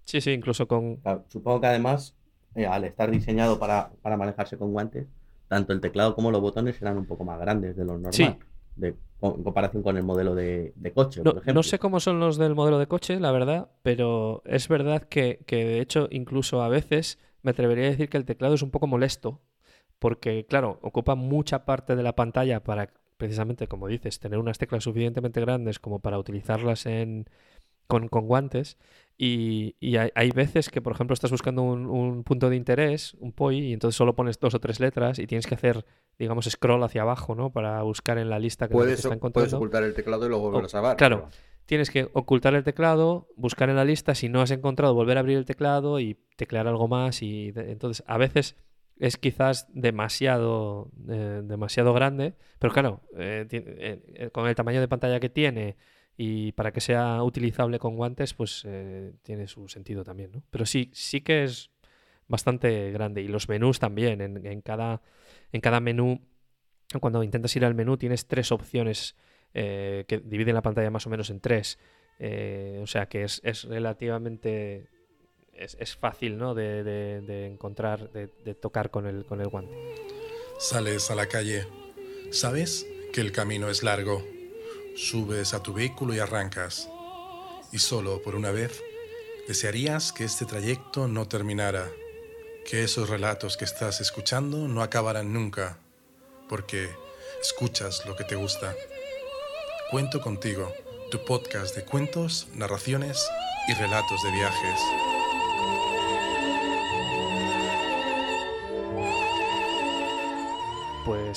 Sí, sí, incluso con. Claro, supongo que además, eh, al estar diseñado para, para manejarse con guantes, tanto el teclado como los botones serán un poco más grandes de lo normal. Sí. de- en comparación con el modelo de, de coche, No, por ejemplo. no sé cómo son los del modelo de coche, la verdad, pero es verdad que, que, de hecho incluso a veces me atrevería a decir que el teclado es un poco molesto, porque claro, ocupa mucha parte de la pantalla para precisamente, como dices, tener unas teclas suficientemente grandes como para utilizarlas en, con, con guantes. Y, y hay, hay veces que, por ejemplo, estás buscando un, un punto de interés, un POI, y entonces solo pones dos o tres letras y tienes que hacer, digamos, scroll hacia abajo, ¿no? Para buscar en la lista que que te Puedes, está puedes encontrando. ocultar el teclado y luego volver a salvar. claro. pero- Tienes que ocultar el teclado, buscar en la lista, si no has encontrado, volver a abrir el teclado y teclear algo más. Y de- entonces, a veces es quizás demasiado, eh, demasiado grande, pero claro, eh, eh, eh, con el tamaño de pantalla que tiene y para que sea utilizable con guantes, pues eh, tiene su sentido también, ¿no? Pero sí, sí que es bastante grande. Y los menús también. En, cada, en cada menú, cuando intentas ir al menú, tienes tres opciones eh, que dividen la pantalla más o menos en tres. Eh, o sea que es, es relativamente. Es, es fácil, ¿no? De, de- de encontrar, de, de tocar con el, con el guante. Sales a la calle. Sabes que el camino es largo. Subes a tu vehículo y arrancas. Y solo por una vez desearías que este trayecto no terminara, que esos relatos que estás escuchando no acabaran nunca, porque escuchas lo que te gusta. Cuento contigo, tu podcast de cuentos, narraciones y relatos de viajes.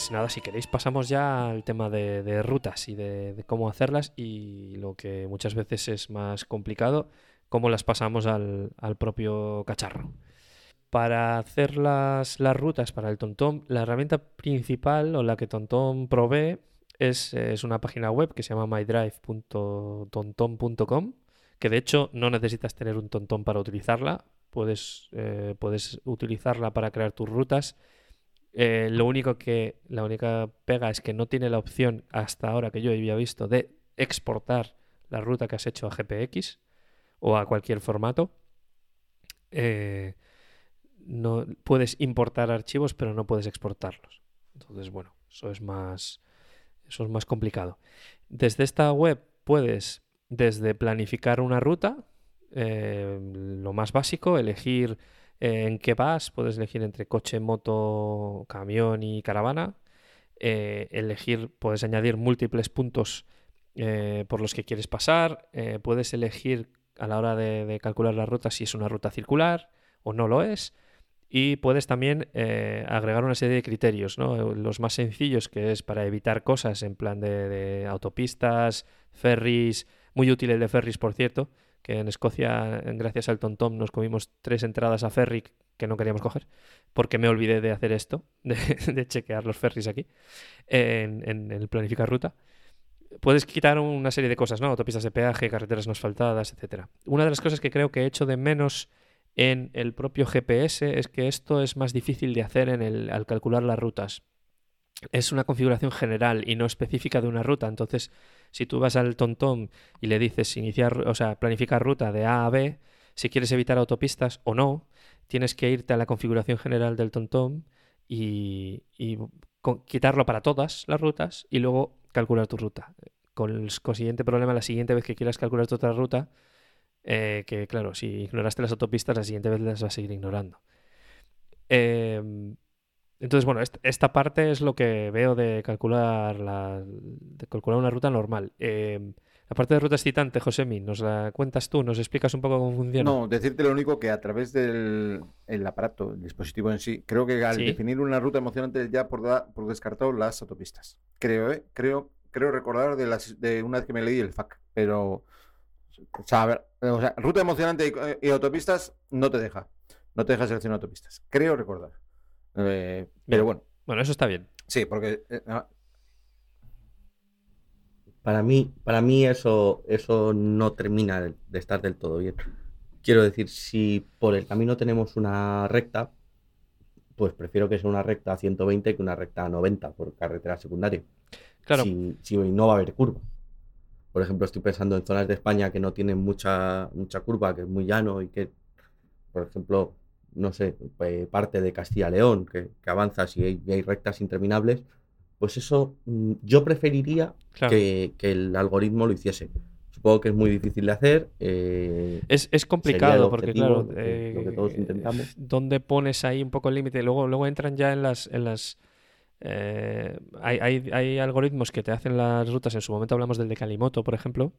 Pues nada, si queréis pasamos ya al tema de, rutas y de, cómo hacerlas y lo que muchas veces es más complicado, cómo las pasamos al, propio cacharro. Para hacer las, rutas para el TomTom, la herramienta principal o la que TomTom provee es, una página web que se llama mydrive.tomtom.com, que de hecho no necesitas tener un TomTom para utilizarla, puedes, eh, puedes utilizarla para crear tus rutas. Eh, lo único que, la única pega es que no tiene la opción hasta ahora que yo había visto de exportar la ruta que has hecho a GPX o a cualquier formato. Eh, no puedes importar archivos, pero no puedes exportarlos. Entonces, bueno, eso es más, eso es más complicado. Desde esta web puedes desde planificar una ruta, eh, lo más básico, elegir en qué vas, puedes elegir entre coche, moto, camión y caravana. Eh, elegir, puedes añadir múltiples puntos eh, por los que quieres pasar. Eh, puedes elegir a la hora de, calcular la ruta si es una ruta circular o no lo es. Y puedes también eh, agregar una serie de criterios, ¿no? Los más sencillos, que es para evitar cosas en plan de, de autopistas, ferries, muy útil el de ferries, por cierto, que en Escocia, gracias al TomTom, nos comimos tres entradas a ferry que no queríamos coger, porque me olvidé de hacer esto, *laughs* de, chequear los ferries aquí, en, en el planificar ruta. Puedes quitar una serie de cosas, ¿no? Autopistas de peaje, carreteras no asfaltadas, etcétera. Una de las cosas que creo que he hecho de menos en el propio GPS es que esto es más difícil de hacer en el, al calcular las rutas. Es una configuración general y no específica de una ruta. Entonces, si tú vas al TomTom y le dices iniciar, o sea, planificar ruta de A a B, si quieres evitar autopistas o no, tienes que irte a la configuración general del TomTom y, y quitarlo para todas las rutas y luego calcular tu ruta. Con el consiguiente problema, la siguiente vez que quieras calcular tu otra ruta, eh, que claro, si ignoraste las autopistas, la siguiente vez las vas a seguir ignorando. Em, entonces, bueno, est- esta parte es lo que veo de calcular, la, de calcular una ruta normal. Em, la parte de ruta excitante, Josemi, ¿nos la cuentas tú? ¿Nos explicas un poco cómo funciona? No, decirte lo único que a través del el aparato, el dispositivo en sí, creo que al Sí. definir una ruta emocionante ya por, da- por descartado las autopistas. Creo, ¿eh? Creo, creo recordar de, las, de una vez que me leí el FAQ, pero... O sea, a ver, o sea, ruta emocionante y, y autopistas no te deja. No te deja seleccionar autopistas. Creo recordar. Eh, pero bueno, Bueno, eso está bien. sí, porque... eh, ah, Para mí, para mí eso, eso no termina de de estar del todo bien. Quiero decir, si por el camino tenemos una recta, pues prefiero que sea una recta a 120 que una recta a 90 por carretera secundaria. Claro. Si, si no va a haber curva. Por ejemplo, estoy pensando en zonas de España que no tienen mucha, mucha curva, que es muy llano y que, por ejemplo, no sé, eh, parte de Castilla-León, que, que avanzas y hay, y hay rectas interminables, pues eso mm, yo preferiría Claro. que, que el algoritmo lo hiciese. Supongo que es muy difícil de hacer. eh, Es, es complicado porque, claro, que- lo que todos eh, intentamos. ¿dónde pones ahí un poco el límite? Luego, luego entran ya en las... En las eh, hay, hay- hay algoritmos que te hacen las rutas, en su momento hablamos del de Kalimoto, por ejemplo,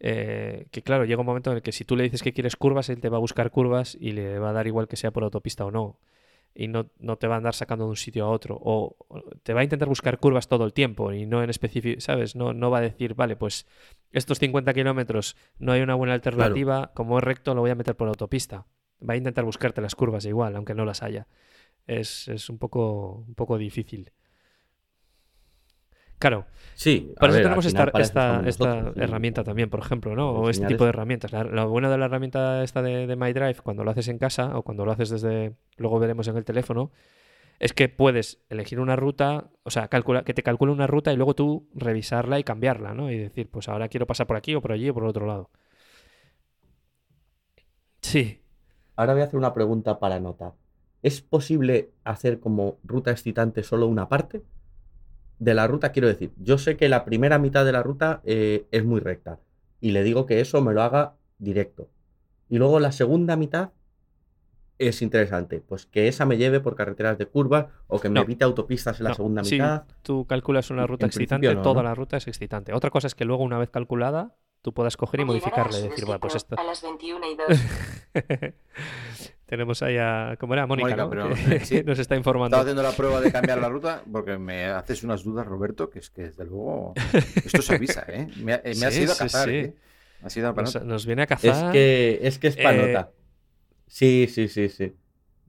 eh, que claro, llega un momento en el que si tú le dices que quieres curvas, él te va a buscar curvas y le va a dar igual que sea por autopista o no. Y no, no te va a andar sacando de un sitio a otro. O te va a intentar buscar curvas todo el tiempo y no en específico, ¿sabes? No, no va a decir, vale, pues estos 50 kilómetros no hay una buena alternativa, como es recto lo voy a meter por autopista. Va a intentar buscarte las curvas igual, aunque no las haya. Es, es un, poco, un poco difícil. Claro, Sí, a por eso ver, tenemos esta, para eso esta, nosotros, herramienta también, por ejemplo, ¿no? O este tipo de herramientas. La- Lo bueno de la herramienta esta de, de MyDrive, cuando lo haces en casa o cuando lo haces desde, luego veremos en el teléfono, es que puedes elegir una ruta, o sea, calcula, que te calcule una ruta y luego tú revisarla y cambiarla, ¿no? Y decir, pues ahora quiero pasar por aquí o por allí o por el otro lado. Sí, Ahora voy a hacer una pregunta para anotar. ¿Es posible hacer como ruta excitante solo una parte? De la ruta, quiero decir, yo sé que la primera mitad de la ruta eh, es muy recta y le digo que eso me lo haga directo. Y luego la segunda mitad es interesante, pues que esa me lleve por carreteras de curvas o que me No. evite autopistas en la segunda si mitad. tú calculas una ruta En excitante, no, toda ¿no? la ruta es excitante. Otra cosa es que luego, una vez calculada, tú puedas coger y modificarla y decir, bueno, pues esto. A las 21 y 2. *laughs* *laughs* Tenemos ahí a. ¿Cómo era? Mónica, Mónica, ¿no? pero, Que eh, sí. *laughs* nos está informando. Estaba haciendo la prueba de cambiar la ruta porque me haces unas dudas, Roberto, que es que desde luego esto se avisa, ¿eh? Me, ha- eh, me *laughs* has Sí, ido a cazar, sí. ¿eh? Me has ido a Nos, panota. nos viene a Es cazar. que es que es Eh, nota. Sí, sí, sí, sí.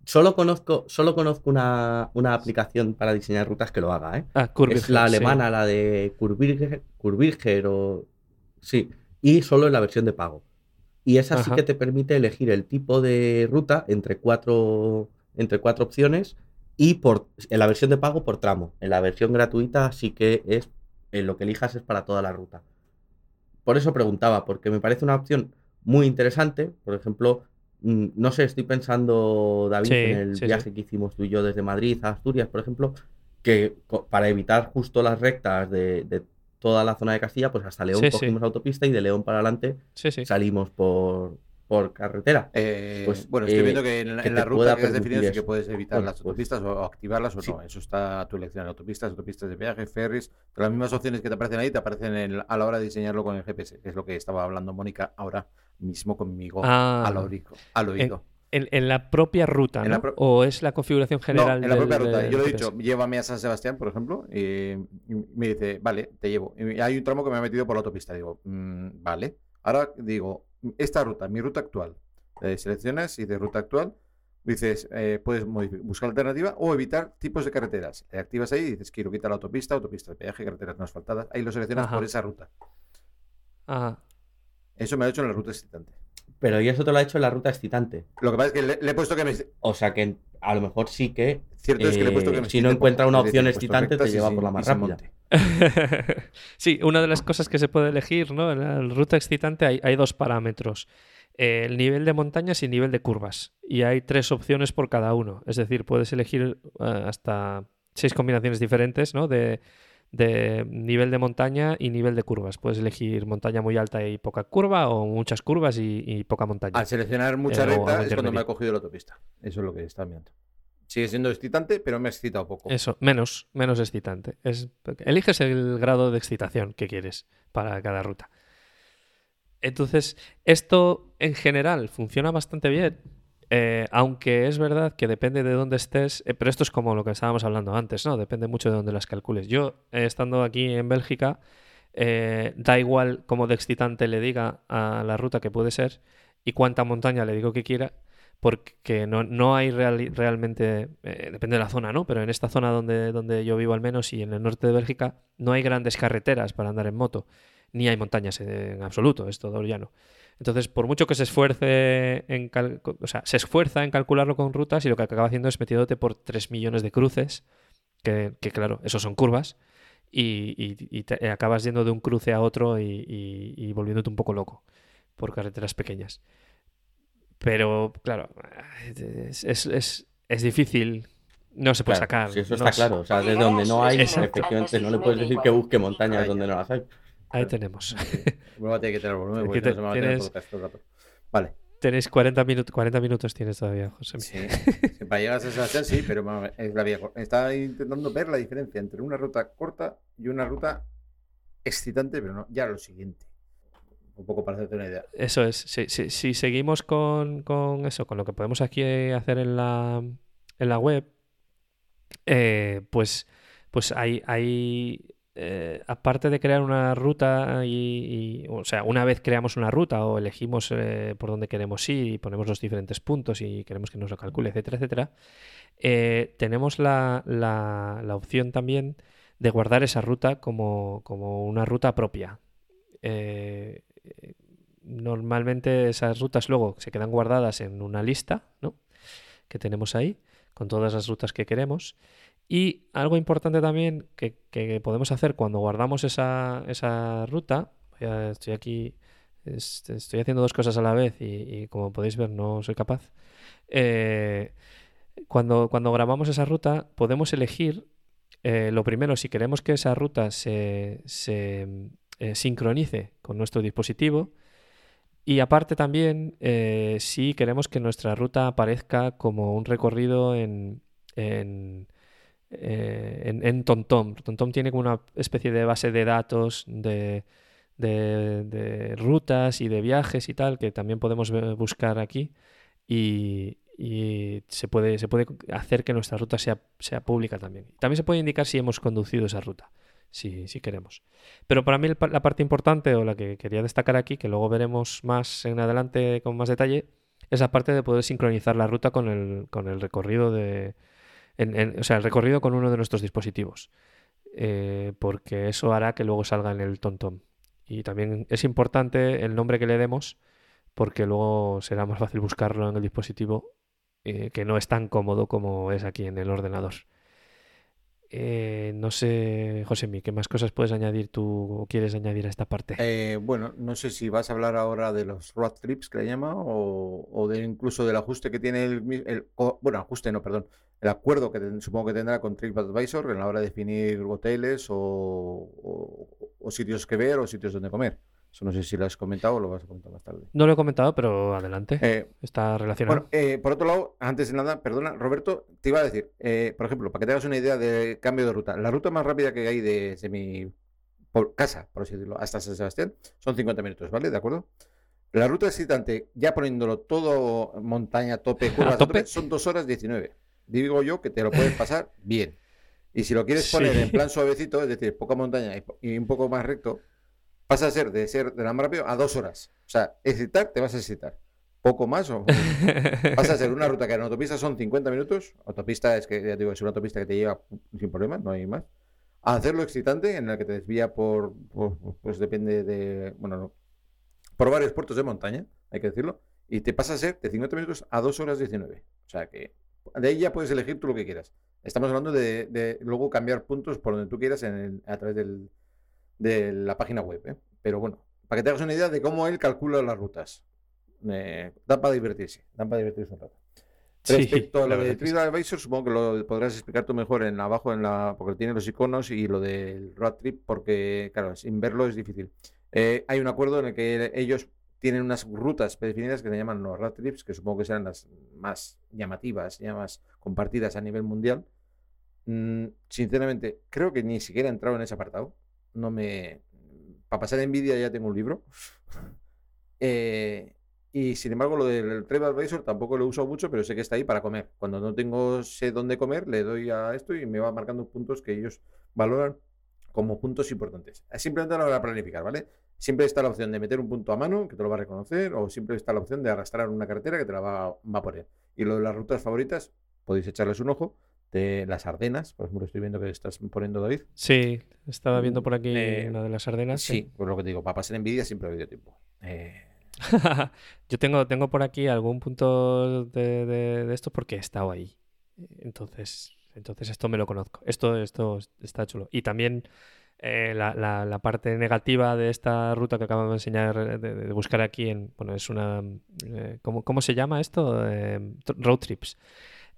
Solo conozco, solo conozco una, una aplicación para diseñar rutas que lo haga, ¿eh? Ah, Es la sí. alemana, la de Curvirger, Curvirger o... Sí, y solo en la versión de pago. Y esa sí Ajá. que te permite elegir el tipo de ruta entre cuatro, entre cuatro opciones y por, en la versión de pago por tramo. En la versión gratuita sí que es, en lo que elijas es para toda la ruta. Por eso preguntaba, porque me parece una opción muy interesante. Por ejemplo, mm, no sé, estoy pensando, David, Sí, en el sí, sí. viaje que hicimos tú y yo desde Madrid a Asturias, por ejemplo, que para evitar justo las rectas de, de toda la zona de Castilla, pues hasta León Sí, sí. cogimos autopista y de León para adelante Sí, sí. salimos por, por carretera. Eh, Pues, bueno, estoy eh, viendo que en, la- que en la ruta que has definido sí que puedes evitar Bueno, las pues, autopistas o activarlas o sí. no. Eso está a tu elección. Autopistas, autopistas de viaje, ferries. Las mismas opciones que te aparecen ahí te aparecen en- a la hora de diseñarlo con el GPS, que es lo que estaba hablando Mónica ahora mismo conmigo Ah. al oído. Al oído. En, en la propia ruta, ¿no? pro- ¿O es la configuración No, general en la propia ruta. del Yo le he dicho, llévame a San Sebastián, por ejemplo, y me dice, vale, te llevo. Y hay un tramo que me ha metido por la autopista. Digo, "Mm, vale. Ahora digo, esta ruta, mi ruta actual. Eh, seleccionas y de ruta actual dices, eh, puedes buscar alternativa o evitar tipos de carreteras. Le activas ahí y dices, quiero quitar la autopista, autopista de peaje, carreteras no asfaltadas. Ahí lo seleccionas Ajá. por esa ruta. Ajá. Eso me lo ha hecho en la ruta excitante. Pero y eso te lo ha hecho en la ruta excitante. Lo que pasa es que le, le he puesto que me... O sea que a lo mejor sí que Cierto es que le he puesto que eh, me si no encuentra una opción he puesto excitante te lleva por la más rápida. *laughs* sí, una de las cosas que se puede elegir, ¿no? En la ruta excitante hay, hay dos parámetros. Eh, el nivel de montañas y el nivel de curvas. Y hay tres opciones por cada uno. Es decir, puedes elegir eh, hasta seis combinaciones diferentes, ¿no? De, de nivel de montaña y nivel de curvas. Puedes elegir montaña muy alta y poca curva o muchas curvas y, y poca montaña. Al seleccionar mucha Eh, recta es cuando me ha cogido la autopista. Eso es lo que está mirando. Sigue siendo excitante, pero me ha excitado poco. Eso, menos, menos excitante. Es, eliges el grado de excitación que quieres para cada ruta. Entonces, esto en general funciona bastante bien, eh, aunque es verdad que depende de dónde estés, eh, pero esto es como lo que estábamos hablando antes, ¿no? Depende mucho de dónde las calcules. Yo, eh, estando aquí en Bélgica, eh, da igual cómo de excitante le diga a la ruta que puede ser y cuánta montaña le digo que quiera, porque no, no hay reali- realmente, depende de la zona, ¿no? Pero en esta zona donde, donde yo vivo al menos y en el norte de Bélgica, no hay grandes carreteras para andar en moto, ni hay montañas en absoluto, es todo llano. Entonces, por mucho que se esfuerce en cal- o sea, se esfuerza en calcularlo con rutas y lo que acaba haciendo es metiéndote por 3 millones de cruces, que, que claro, eso son curvas, y, y- y te acabas yendo de un cruce a otro y, y- y volviéndote un poco loco por carreteras pequeñas. Pero, claro, es, es- es- es difícil, no se puede Claro, sacar. si eso no está es- claro. O sea, de donde no hay, efectivamente, no le puedes decir que busque montañas donde no las hay. Ahí tenemos. Vuelvo a tener que tener volumen porque no se me va a tener podcast todo el rato. Vale. Tenéis 40, minutos 40 minutos tienes todavía, José. Sí. Para llegar a San Sebastián, sí, pero es la vía cor- Estaba intentando ver la diferencia entre una ruta corta y una ruta excitante, pero no, ya lo siguiente. Un poco para hacerte una idea. Eso es. Si, si- si seguimos con, con eso, con lo que podemos aquí hacer en la, en la web, eh, pues, pues hay, hay eh, aparte de crear una ruta y, y- o sea, una vez creamos una ruta o elegimos eh, por dónde queremos ir y ponemos los diferentes puntos y queremos que nos lo calcule, etcétera, etcétera, eh, tenemos la, la- la opción también de guardar esa ruta como, como una ruta propia. Normalmente esas rutas luego se quedan guardadas en una lista, ¿no? Que tenemos ahí, con todas las rutas que queremos. Y algo importante también que, podemos hacer cuando guardamos esa, esa ruta, estoy aquí, es- estoy haciendo dos cosas a la vez y, como podéis ver no soy capaz. Eh, cuando, cuando grabamos esa ruta podemos elegir, eh, lo primero, si queremos que esa ruta se, eh, sincronice con nuestro dispositivo. Y aparte también, si queremos que nuestra ruta aparezca como un recorrido en, eh, en, en TomTom. TomTom tiene como una especie de base de datos de, de- rutas y de viajes y tal, que también podemos buscar aquí. Y, y se puede, se puede hacer que nuestra ruta sea, sea pública también. También se puede indicar si hemos conducido esa ruta, si, si queremos. Pero para mí la parte importante o la que quería destacar aquí, que luego veremos más en adelante con más detalle, es la parte de poder sincronizar la ruta con el, con el recorrido de... o sea, el recorrido con uno de nuestros dispositivos. Eh, porque eso hará que luego salga en el TomTom. Y también es importante el nombre que le demos porque luego será más fácil buscarlo en el dispositivo eh, que no es tan cómodo como es aquí en el ordenador. Eh, no sé, Josemi, ¿qué más cosas puedes añadir tú o quieres añadir a esta parte? Eh, bueno, no sé si vas a hablar ahora de los road trips que le llama o, o de incluso del ajuste que tiene el, el- bueno, ajuste no, perdón, el acuerdo que supongo que tendrá con TripAdvisor en la hora de definir hoteles o- o sitios que ver o sitios donde comer. Eso no sé si lo has comentado o lo vas a comentar más tarde. No lo he comentado, pero adelante. Eh, Está relacionado. Bueno, eh, por otro lado, antes de nada, perdona, Roberto, te iba a decir, eh, por ejemplo, para que te hagas una idea de cambio de ruta, la ruta más rápida que hay desde mi por casa, por así decirlo, hasta San Sebastián, son 50 minutos, ¿vale? ¿De acuerdo? La ruta excitante, ya poniéndolo todo montaña, tope, curvas, tope? tope, son 2 horas 19. Digo yo que te lo puedes pasar bien. Y si lo quieres poner Sí. en plan *laughs* suavecito, es decir, poca montaña y un poco más recto, pasa a ser de ser de la más rápido a dos horas. O sea, excitar, te vas a excitar. Poco más o *laughs* Pasa a ser una ruta que en autopista son 50 minutos. Autopista es que, ya te digo, es una autopista que te lleva sin problemas, no hay más. A hacerlo excitante, en el que te desvía por, por- pues depende de, bueno, no, por varios puertos de montaña, hay que decirlo. Y te pasa a ser de 50 minutos a 2 horas 19. O sea que de ahí ya puedes elegir tú lo que quieras. Estamos hablando de, de luego cambiar puntos por donde tú quieras en el- a través del, de la página web. ¿eh? Pero bueno, para que te hagas una idea de cómo él calcula las rutas. Eh, dan para divertirse, dan para divertirse un rato. *laughs* Sí, Respecto a la lo de sí. TripAdvisor, supongo que lo podrás explicar tú mejor en abajo, en la, porque tiene los iconos y lo del road trip, porque, claro, sin verlo es difícil. Eh, hay un acuerdo en el que ellos tienen unas rutas predefinidas que se llaman los road trips, que supongo que serán las más llamativas, ya más compartidas a nivel mundial. Mm, sinceramente, creo que ni siquiera he entrado en ese apartado. No me. Para pasar envidia ya tengo un libro. Eh, y sin embargo, lo del TripAdvisor tampoco lo uso mucho, pero sé que está ahí para comer. Cuando no tengo sé dónde comer, le doy a esto y me va marcando puntos que ellos valoran como puntos importantes. Es Simplemente a la hora de planificar, ¿vale? Siempre está la opción de meter un punto a mano, que te lo va a reconocer, o siempre está la opción de arrastrar una carretera que te la va, va a poner. Y lo de las rutas favoritas, podéis echarles un ojo. De las Ardenas, por ejemplo, estoy viendo que estás poniendo, David. Sí, estaba viendo por aquí Eh, una de las Ardenas. Sí, pues lo que te digo, para pasar envidia siempre ha habido tiempo. Eh, *laughs* Yo tengo, tengo por aquí algún punto de, de, de esto porque he estado ahí. Entonces, entonces esto me lo conozco. Esto, esto está chulo. Y también eh, la, la- la parte negativa de esta ruta que acabo de enseñar, de, de buscar aquí, en, bueno, es una... eh, ¿cómo, cómo se llama esto? Road trips.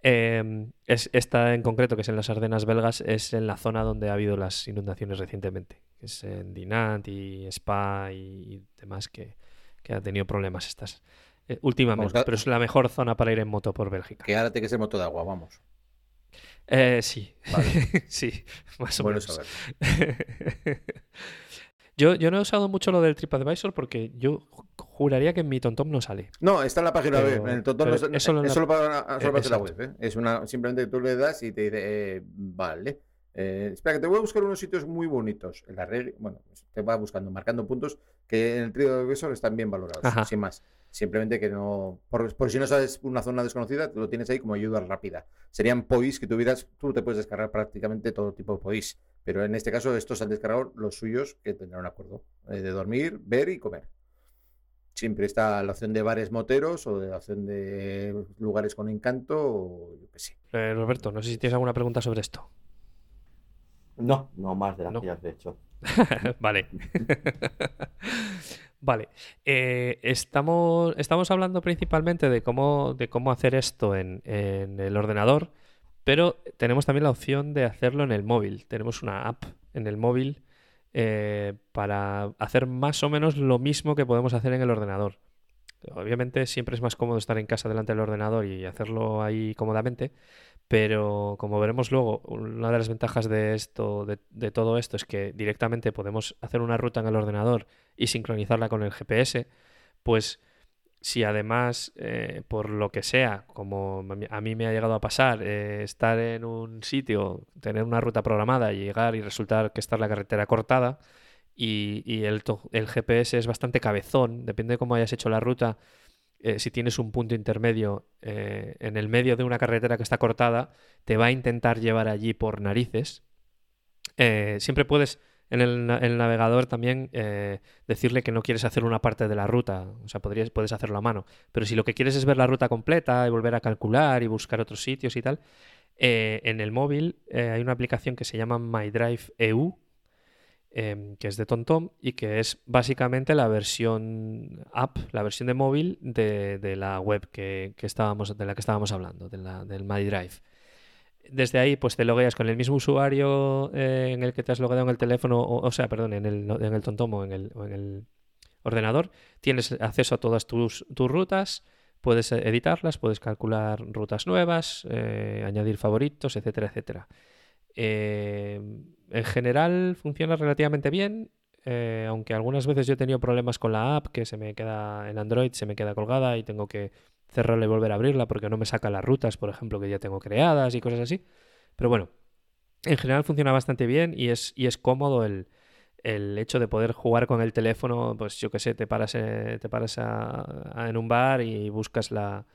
Eh, es esta en concreto, que es en las Ardenas belgas, es en la zona donde ha habido las inundaciones recientemente. que Es en Dinant y Spa y, demás que, que ha tenido problemas estas eh, últimamente. Vamos, pero es la mejor zona para ir en moto por Bélgica. Que ahora tiene que ser moto de agua, vamos. Eh, sí, Vale. *laughs* sí, más o Bueno menos. *laughs* yo, yo no he usado mucho lo del TripAdvisor porque yo ju- juraría que en mi TomTom no sale. No, está en la página Pero- web. En el pero no- es solo en es la- solo para, solo para Eh, la web. ¿eh? Es una, simplemente tú le das y te dice, eh, vale. Eh, espera, que te voy a buscar unos sitios muy bonitos. En la regla, bueno, pues te va buscando, marcando puntos que en el trío de Visor están bien valorados, Ajá. sin más. Simplemente que no. Por, por si no sabes una zona desconocida, lo tienes ahí como ayuda rápida. Serían POIs que tuvieras, tú te puedes descargar prácticamente todo tipo de POIs. Pero en este caso, estos han descargado los suyos que tendrán un acuerdo eh, de dormir, ver y comer. Siempre está la opción de bares moteros o de la opción de lugares con encanto o yo qué sé. Eh, Roberto, no sé si tienes alguna pregunta sobre esto. No, no más de las No. que ya has hecho. *laughs* vale. *laughs* vale. Eh, estamos, estamos hablando principalmente de cómo, de cómo hacer esto en, en el ordenador, pero tenemos también la opción de hacerlo en el móvil. Tenemos una app en el móvil eh, para hacer más o menos lo mismo que podemos hacer en el ordenador. Obviamente siempre es más cómodo estar en casa delante del ordenador y hacerlo ahí cómodamente, pero como veremos luego, una de las ventajas de esto, de, de todo esto, es que directamente podemos hacer una ruta en el ordenador y sincronizarla con el GPS, pues si además, eh, por lo que sea, como a mí- me ha llegado a pasar, eh, estar en un sitio, tener una ruta programada y llegar y resultar que está la carretera cortada y, y el, el GPS es bastante cabezón, depende de cómo hayas hecho la ruta, eh, si tienes un punto intermedio eh, en el medio de una carretera que está cortada, te va a intentar llevar allí por narices. Eh, siempre puedes en el, el navegador también decirle que no quieres hacer una parte de la ruta, o sea, podrías, puedes hacerlo a mano, pero si lo que quieres es ver la ruta completa y volver a calcular y buscar otros sitios y tal, en el móvil hay una aplicación que se llama MyDrive EU, em, que es de TomTom y que es básicamente la versión app, la versión de móvil de, de la web que, que estábamos, de la que estábamos hablando, de la, del MyDrive. Desde ahí, pues te logueas con el mismo usuario eh, en el que te has logueado en el teléfono, o, sea, perdón, en el, en el TomTom o en el, en el ordenador. Tienes acceso a todas tus, tus rutas, puedes editarlas, puedes calcular rutas nuevas, eh, añadir favoritos, etcétera, etcétera. Eh, en general funciona relativamente bien, eh, aunque algunas veces yo he tenido problemas con la app que se me queda en Android, se me queda colgada y tengo que cerrarla y volver a abrirla porque no me saca las rutas, por ejemplo, que ya tengo creadas y cosas así. Pero bueno, en general funciona bastante bien y es, y es cómodo el, el hecho de poder jugar con el teléfono, pues yo qué sé, te paras, eh, te paras a- en un bar y buscas la,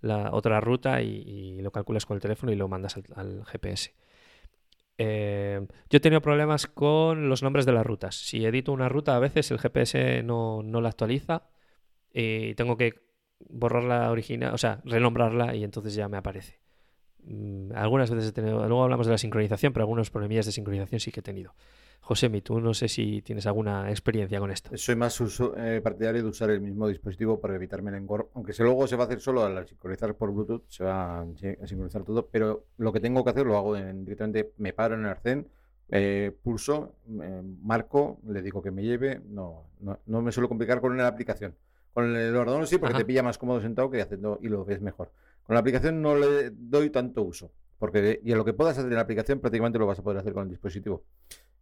la otra ruta y, lo calculas con el teléfono y lo mandas al GPS. Eh, yo he tenido problemas con los nombres de las rutas. Si edito una ruta, a veces el GPS no, no la actualiza y tengo que borrar la original, o sea, renombrarla y entonces ya me aparece. Mm, algunas veces he tenido, luego hablamos de la sincronización, pero algunos problemillas de sincronización sí que he tenido. Josemi, tú no sé si tienes alguna experiencia con esto. Soy más uso- eh, partidario de usar el mismo dispositivo para evitarme el engorro. Aunque si luego se va a hacer solo al sincronizar por Bluetooth, se va a sin- a sincronizar todo. Pero lo que tengo que hacer lo hago en- directamente. Me paro en el arcén, eh, pulso, eh, marco, le digo que me lleve. No, no, no me suelo complicar con la aplicación. Con el ordenador sí, porque Ajá. te pilla más cómodo sentado que haciendo y lo ves mejor. Con la aplicación no le doy tanto uso. Porque y en lo que puedas hacer en la aplicación prácticamente lo vas a poder hacer con el dispositivo.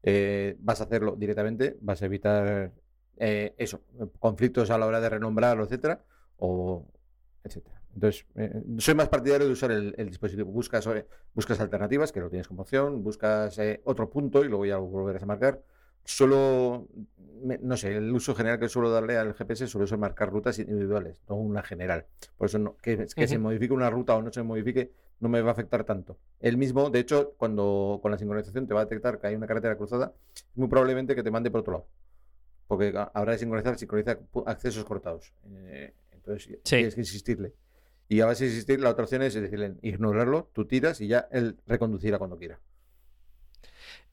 Eh, vas a hacerlo directamente, vas a evitar eh, eso, conflictos a la hora de renombrarlo, etcétera, o etcétera. Entonces, eh, soy más partidario de usar el, el dispositivo. Buscas, eh, buscas alternativas, que lo tienes como opción, buscas eh, otro punto y luego ya lo volverás a marcar. Solo, me- no sé, el uso general que suelo darle al GPS suele ser marcar rutas individuales, no una general. Por eso no- que, que se Ujú. modifique una ruta o no se modifique no me va a afectar tanto. El mismo, de hecho, cuando con la sincronización te va a detectar que hay una carretera cruzada, muy probablemente que te mande por otro lado. porque hora de sincronizar, sincroniza accesos cortados. Eh, entonces Sí. tienes que insistirle. Y a base de insistir, la otra opción es decirle ignorarlo, tú tiras y ya él reconducirá cuando quiera.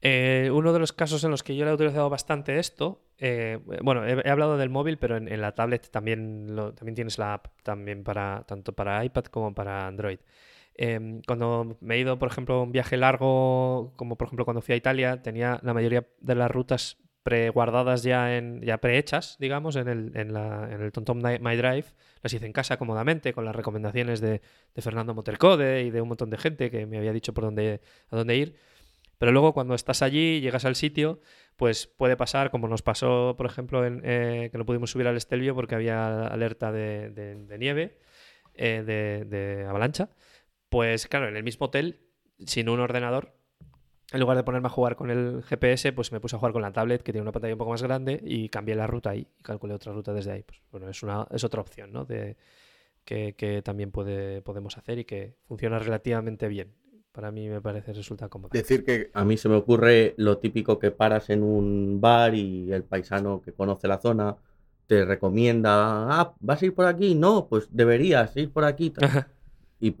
Eh, uno de los casos en los que yo le he utilizado bastante esto, eh, bueno, he, he hablado del móvil, pero en, en la tablet también, lo, también tienes la app también para tanto para iPad como para Android. Em, cuando me he ido, por ejemplo, a un viaje largo, como por ejemplo cuando fui a Italia, tenía la mayoría de las rutas preguardadas ya en ya prehechas, digamos, en el, en la, en el TomTom Ni- My Drive. Las hice en casa cómodamente con las recomendaciones de, de Fernando Motercode y de un montón de gente que me había dicho por dónde, a dónde ir. Pero luego cuando estás allí, llegas al sitio, pues puede pasar, como nos pasó, por ejemplo, en, eh, que no pudimos subir al Estelvio porque había alerta de, de- de nieve, eh, de, de avalancha. Pues claro, en el mismo hotel, sin un ordenador, en lugar de ponerme a jugar con el GPS, pues me puse a jugar con la tablet, que tiene una pantalla un poco más grande, y cambié la ruta ahí y calculé otra ruta desde ahí. Pues bueno, es, una, es otra opción, ¿no? De, que, que también puede, podemos hacer y que funciona relativamente bien. Para mí me parece resulta cómodo. Decir que A mí se me ocurre lo típico que paras en un bar y el paisano que conoce la zona te recomienda, ah, ¿vas a ir por aquí? No, pues deberías ir por aquí. *laughs* Y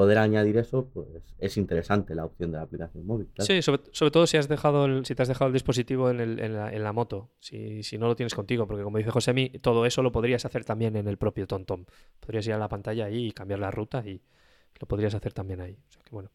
poder añadir eso, pues es interesante la opción de la aplicación móvil. claro. Sí, sobre, sobre todo si has dejado el, si te has dejado el dispositivo en, el- en la, en la moto, si, si no lo tienes contigo, porque como dice Josemi, todo eso lo podrías hacer también en el propio TomTom. Podrías ir a la pantalla ahí y cambiar la ruta y lo podrías hacer también ahí. O sea que bueno,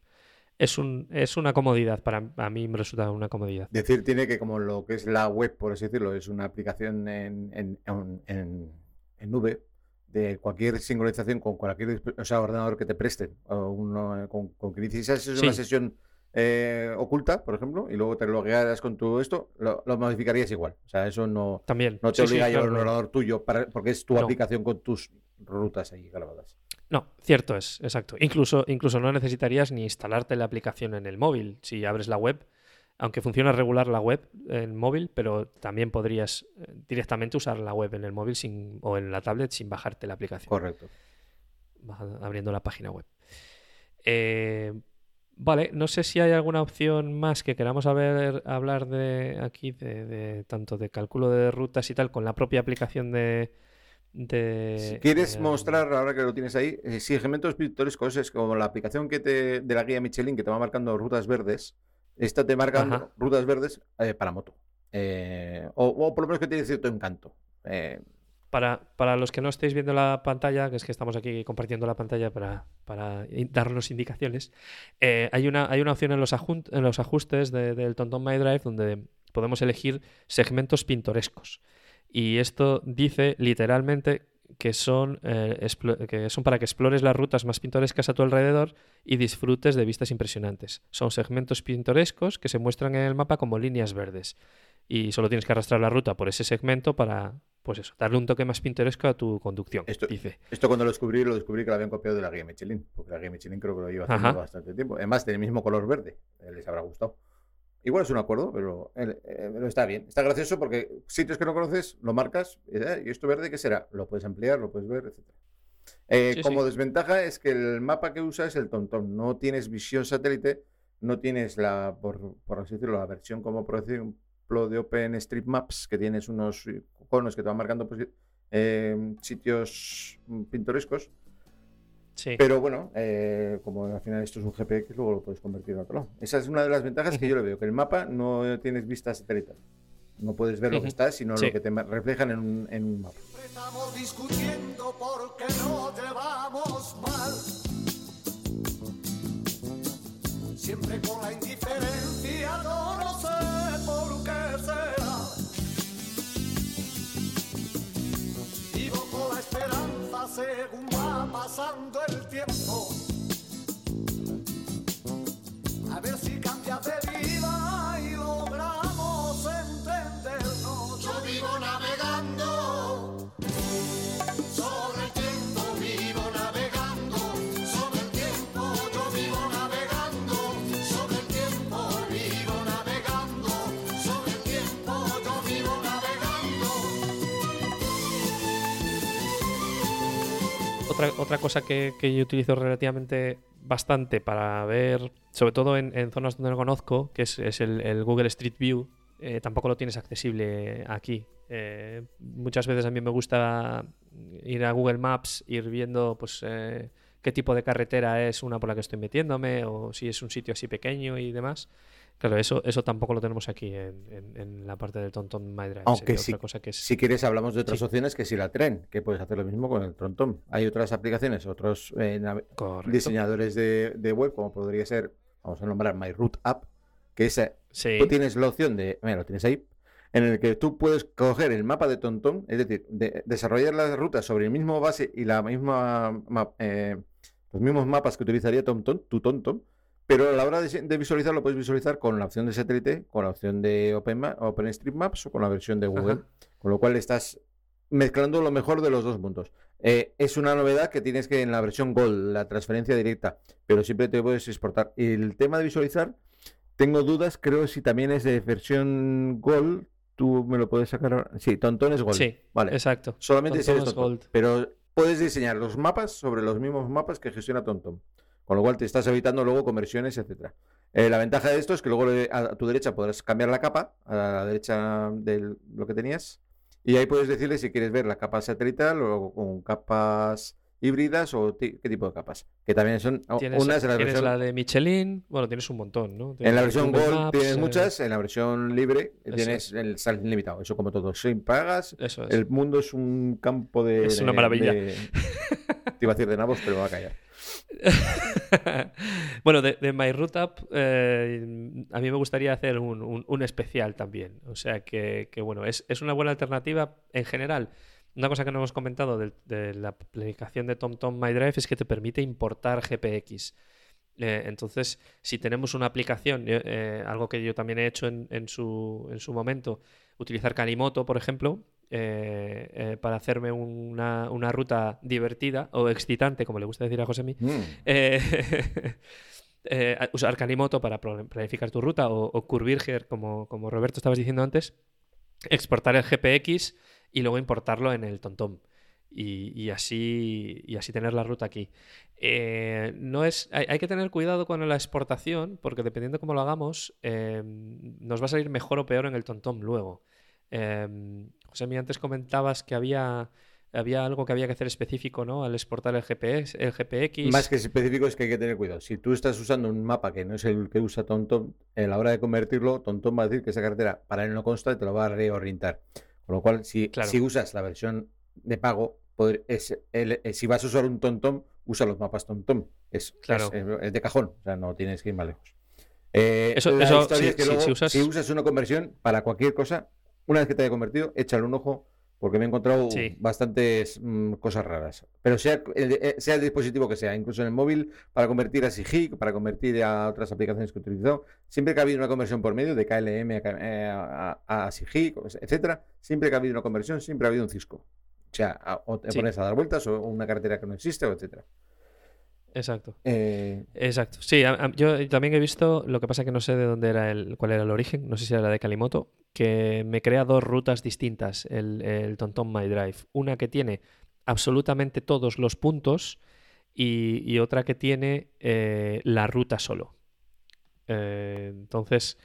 es, un, es una comodidad, para a mí me resulta una comodidad. Decir tiene que como lo que es la web, por así decirlo, es una aplicación en- en- en nube de cualquier sincronización con cualquier o sea, ordenador que te presten o uno, con, con que inicias una Sí. sesión eh, oculta, por ejemplo, y luego te logueas con tu esto, lo, lo modificarías igual. O sea, eso no, También. no te Sí, sí, obliga a llevar claro, un claro. ordenador tuyo para, porque es tu No. aplicación con tus rutas ahí grabadas. No, cierto es, exacto. Incluso, incluso no necesitarías ni instalarte la aplicación en el móvil. Si abres la web, aunque funciona regular la web en móvil, pero también podrías eh, directamente usar la web en el móvil sin, o en la tablet sin bajarte la aplicación. Correcto. Abriendo la página web. Eh, vale, no sé si hay alguna opción más que queramos haber- hablar de aquí, de, de- tanto de cálculo de rutas y tal, con la propia aplicación de. de, Si quieres eh, mostrar, ahora que lo tienes ahí, eh, si segmentos pintorescos es como la aplicación que te, de la guía Michelin que te va marcando rutas verdes, esta te marca Ajá. rutas verdes eh, para moto. Eh, o, o por lo menos que tiene cierto encanto. Eh, Para, para los que no estéis viendo la pantalla, que es que estamos aquí compartiendo la pantalla para, para darnos indicaciones, hay, una, hay una opción en los, en los ajustes de- del TomTom My Drive donde podemos elegir segmentos pintorescos. Y esto dice literalmente que son, eh, que son para que explores las rutas más pintorescas a tu alrededor y disfrutes de vistas impresionantes. Son segmentos pintorescos que se muestran en el mapa como líneas verdes. Y solo tienes que arrastrar la ruta por ese segmento para, pues eso, darle un toque más pintoresco a tu conducción. Esto- dice. esto cuando lo descubrí, lo descubrí que lo habían copiado de la guía Michelin, porque la guía Michelin creo que lo lleva haciendo Ajá. bastante tiempo. Además, tiene el mismo color verde, les habrá gustado. Igual es un acuerdo, pero, eh, eh, pero está bien. Está gracioso porque sitios que no conoces, lo marcas, y, "Eh, ¿y esto verde qué será? Lo puedes ampliar, lo puedes ver, etc. Eh, Sí, como sí. desventaja es que el mapa que usa es el TomTom. No tienes visión satélite, no tienes la, por, por así decirlo, la versión como por ejemplo de OpenStreetMaps, que tienes unos conos que te van marcando posi- eh, sitios mm, pintorescos. Sí. Pero bueno, eh, como al final esto es un GPX, luego lo puedes convertir en otro lado. Esa es una de las ventajas que yo le veo, que el mapa no tienes vista satelital. No puedes ver lo que está, sino Sí. lo que te reflejan en un, en un mapa. Estamos discutiendo porque nos llevamos mal. Siempre con la indiferencia, no sé por qué será. Vivo con la esperanza según pasando el tiempo. Otra, otra cosa que, que yo utilizo relativamente bastante para ver, sobre todo en, en zonas donde no conozco, que es, es el, el Google Street View, eh, tampoco lo tienes accesible aquí. Eh, muchas veces a mí me gusta ir a Google Maps, ir viendo pues eh, qué tipo de carretera es una por la que estoy metiéndome o si es un sitio así pequeño y demás. Claro, eso, eso tampoco lo tenemos aquí en, en- en la parte del TomTom My Drive. Aunque sí, otra cosa que es... si quieres hablamos de otras Sí. opciones que si la tren, que puedes hacer lo mismo con el TomTom. Hay otras aplicaciones, otros eh, diseñadores de, de web, como podría ser, vamos a nombrar MyRoute App, que es, eh, Sí. tú tienes la opción de, mira, lo tienes ahí, en el que tú puedes coger el mapa de TomTom, es decir, de- desarrollar las rutas sobre el mismo base y la misma ma- eh, los mismos mapas que utilizaría TomTom, tu TomTom, pero a la hora de, de visualizar lo puedes visualizar con la opción de satélite, con la opción de OpenStreetMaps o con la versión de Google, Ajá. con lo cual estás mezclando lo mejor de los dos mundos. Eh, es una novedad que tienes que en la versión Gold, la transferencia directa, pero siempre te puedes exportar. Y el tema de visualizar, tengo dudas, creo si también es de versión Gold, tú me lo puedes sacar ahora. Sí, Tontón es Gold. Sí, vale. exacto. Solamente si eres es Tontón. Gold. Pero puedes diseñar los mapas sobre los mismos mapas que gestiona TomTom. Con lo cual te estás evitando luego conversiones, etcétera. Eh, la ventaja de esto es que luego a, tu derecha podrás cambiar la capa, a la derecha de lo que tenías, y ahí puedes decirle si quieres ver la capa satelital o con capas híbridas o qué tipo de capas. Que también son Tienes, unas en la tienes versión, la de Michelin, bueno, tienes un montón, ¿no? en la versión Google Gold Maps, tienes eh, muchas, en la versión libre Eso tienes es. el sal limitado. Eso como todo, sin pagas, Eso es. el mundo es un campo de... Es una maravilla. de- te iba a decir de nabos, pero me va a callar. *laughs* bueno, de, de My App, eh, a mí me gustaría hacer un, especial también. O sea que, bueno, es, es una buena alternativa en general. Una cosa que no hemos comentado de, la aplicación de TomTom My Drive es que te permite importar GPX. Eh, entonces, si tenemos una aplicación, eh, algo que yo también he hecho en, en su, en su momento, utilizar Kalimoto, por ejemplo, eh, eh, para hacerme una, una ruta divertida o excitante, como le gusta decir a Josemi, Mm. eh, *laughs* eh, usar Kalimoto para planificar tu ruta o, o Curvirger, como, como Roberto estabas diciendo antes, exportar el GPX y luego importarlo en el TomTom. Y, y así, y así tener la ruta aquí. Eh, no es, hay, hay que tener cuidado con la exportación, porque dependiendo cómo lo hagamos, eh, nos va a salir mejor o peor en el TomTom luego. Eh, José, mi antes comentabas que había, había algo que había que hacer específico, ¿no? Al exportar el GPS, el GPX. Más que específico es que hay que tener cuidado. Si tú estás usando un mapa que no es el que usa TomTom, a la hora de convertirlo, TomTom va a decir que esa carretera para él no consta y te lo va a reorientar. Con lo cual, si, Claro. si usas la versión de pago, es el- eh, si vas a usar un TomTom, usa los mapas TomTom. Es, Claro. es, es de cajón, o sea, no tienes que ir más lejos. Eh, Eso- es que sí, luego, si usas- si usas una conversión para cualquier cosa, una vez que te haya convertido, échale un ojo porque me he encontrado Sí. bastantes mm, cosas raras. Pero sea el, eh, sea el dispositivo que sea, incluso en el móvil, para convertir a SIGIC, para convertir a otras aplicaciones que he utilizado, siempre que ha habido una conversión por medio de KLM a, eh, a, a- a SIGIC, etcétera, siempre que ha habido una conversión, siempre ha habido un Cisco. O sea, a- o te Sí. pones a dar vueltas o una carretera que no existe, o etcétera. Exacto. Eh, Exacto. Sí, a- a- yo también he visto, lo que pasa que no sé de dónde era el, cuál era el origen, no sé si era la de Kalimoto, que me crea dos rutas distintas el, el TomTom My Drive. Una que tiene absolutamente todos los puntos y, y otra que tiene eh, la ruta solo. Eh, entonces,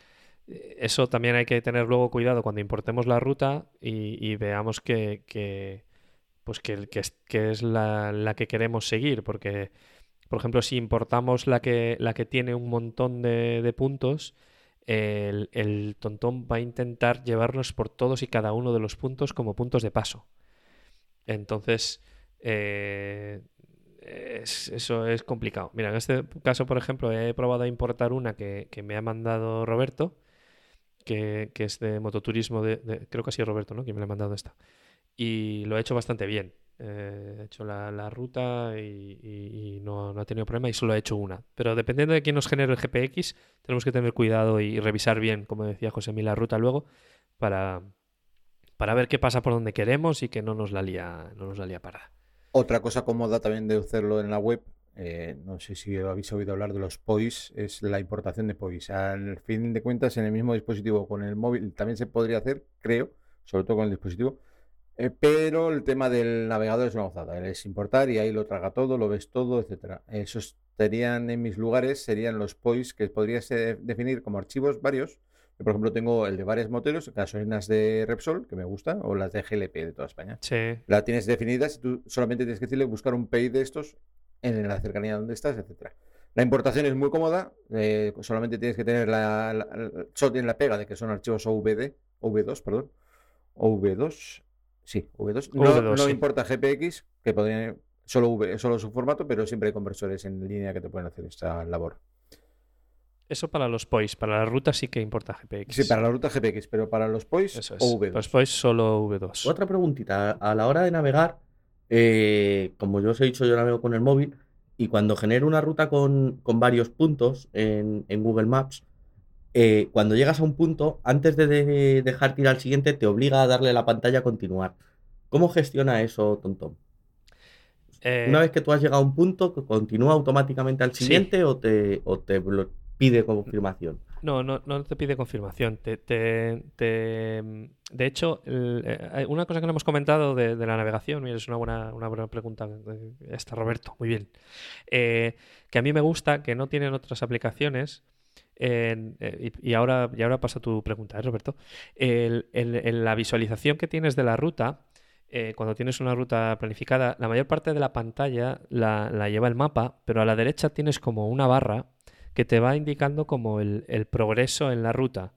eso también hay que tener luego cuidado cuando importemos la ruta y, y veamos que, que, pues que, que es, que es la, la que queremos seguir, porque por ejemplo, si importamos la que, la que tiene un montón de, puntos, el, tontón va a intentar llevarnos por todos y cada uno de los puntos como puntos de paso. Entonces, eh, es- eso es complicado. Mira, en este caso, por ejemplo, he probado a importar una que, que me ha mandado Roberto, que, que es de mototurismo, de, creo que ha sido Roberto, ¿no? Quien me la ha mandado esta. Y lo he hecho bastante bien. Eh, he hecho la, ruta y, no, ha tenido problema y solo he hecho una. Pero dependiendo de quién nos genere el GPX, tenemos que tener cuidado y, revisar bien, como decía José Mí, la ruta luego para, para ver qué pasa por donde queremos y que no nos la lía, no nos la lía parada. Otra cosa cómoda también de hacerlo en la web, eh, no sé si habéis oído hablar de los POIs, es la importación de POIs. Al fin de cuentas, en el mismo dispositivo con el móvil también se podría hacer, creo, sobre todo con el dispositivo, eh, pero el tema del navegador es una gozada. Es importar y ahí lo traga todo, lo ves todo, etcétera. Esos serían en mis lugares, serían los POIs que podrías eh, definir como archivos varios, Yo, por ejemplo, tengo el de varias moteros, gasolinas de Repsol, que me gustan, o las de GLP de toda España. Sí. La tienes definidas y tú solamente tienes que decirle buscar un PI de estos en la cercanía donde estás, etcétera. La importación es muy cómoda, eh, solamente tienes que tener la, la, la- solo tiene la pega de que son archivos OVD, V2, perdón, OV2, sí, V2. No, V2, no sí. importa GPX, que podrían solo V, solo su formato, pero siempre hay conversores en línea que te pueden hacer esta labor. Eso para los POIs. Para la ruta sí que importa GPX. Sí, para la ruta GPX, pero para los POIs, Eso es. OV2. Para los POIs solo V2. Otra preguntita. A la hora de navegar, eh, como yo os he dicho, yo navego con el móvil y cuando genero una ruta con, con varios puntos en, en Google Maps, eh, cuando llegas a un punto, antes de, de dejar tirar al siguiente, te obliga a darle la pantalla a continuar. ¿Cómo gestiona eso? Eh, Una vez que tú has llegado a un punto, ¿continúa automáticamente al Sí. siguiente o te, o te blo- pide confirmación? No, no, no te pide confirmación. Te, te- te- de hecho, el- eh, una cosa que no hemos comentado de, de la navegación, mira, es una buena, una buena pregunta. eh, Está Roberto, muy bien. Eh, que a mí me gusta, que no tienen otras aplicaciones. Eh, y, ahora, y ahora pasa tu pregunta, ¿eh, Roberto? El- la visualización que tienes de la ruta, eh, cuando tienes una ruta planificada, la mayor parte de la pantalla la, lleva el mapa, pero a la derecha tienes como una barra que te va indicando como el, progreso en la ruta.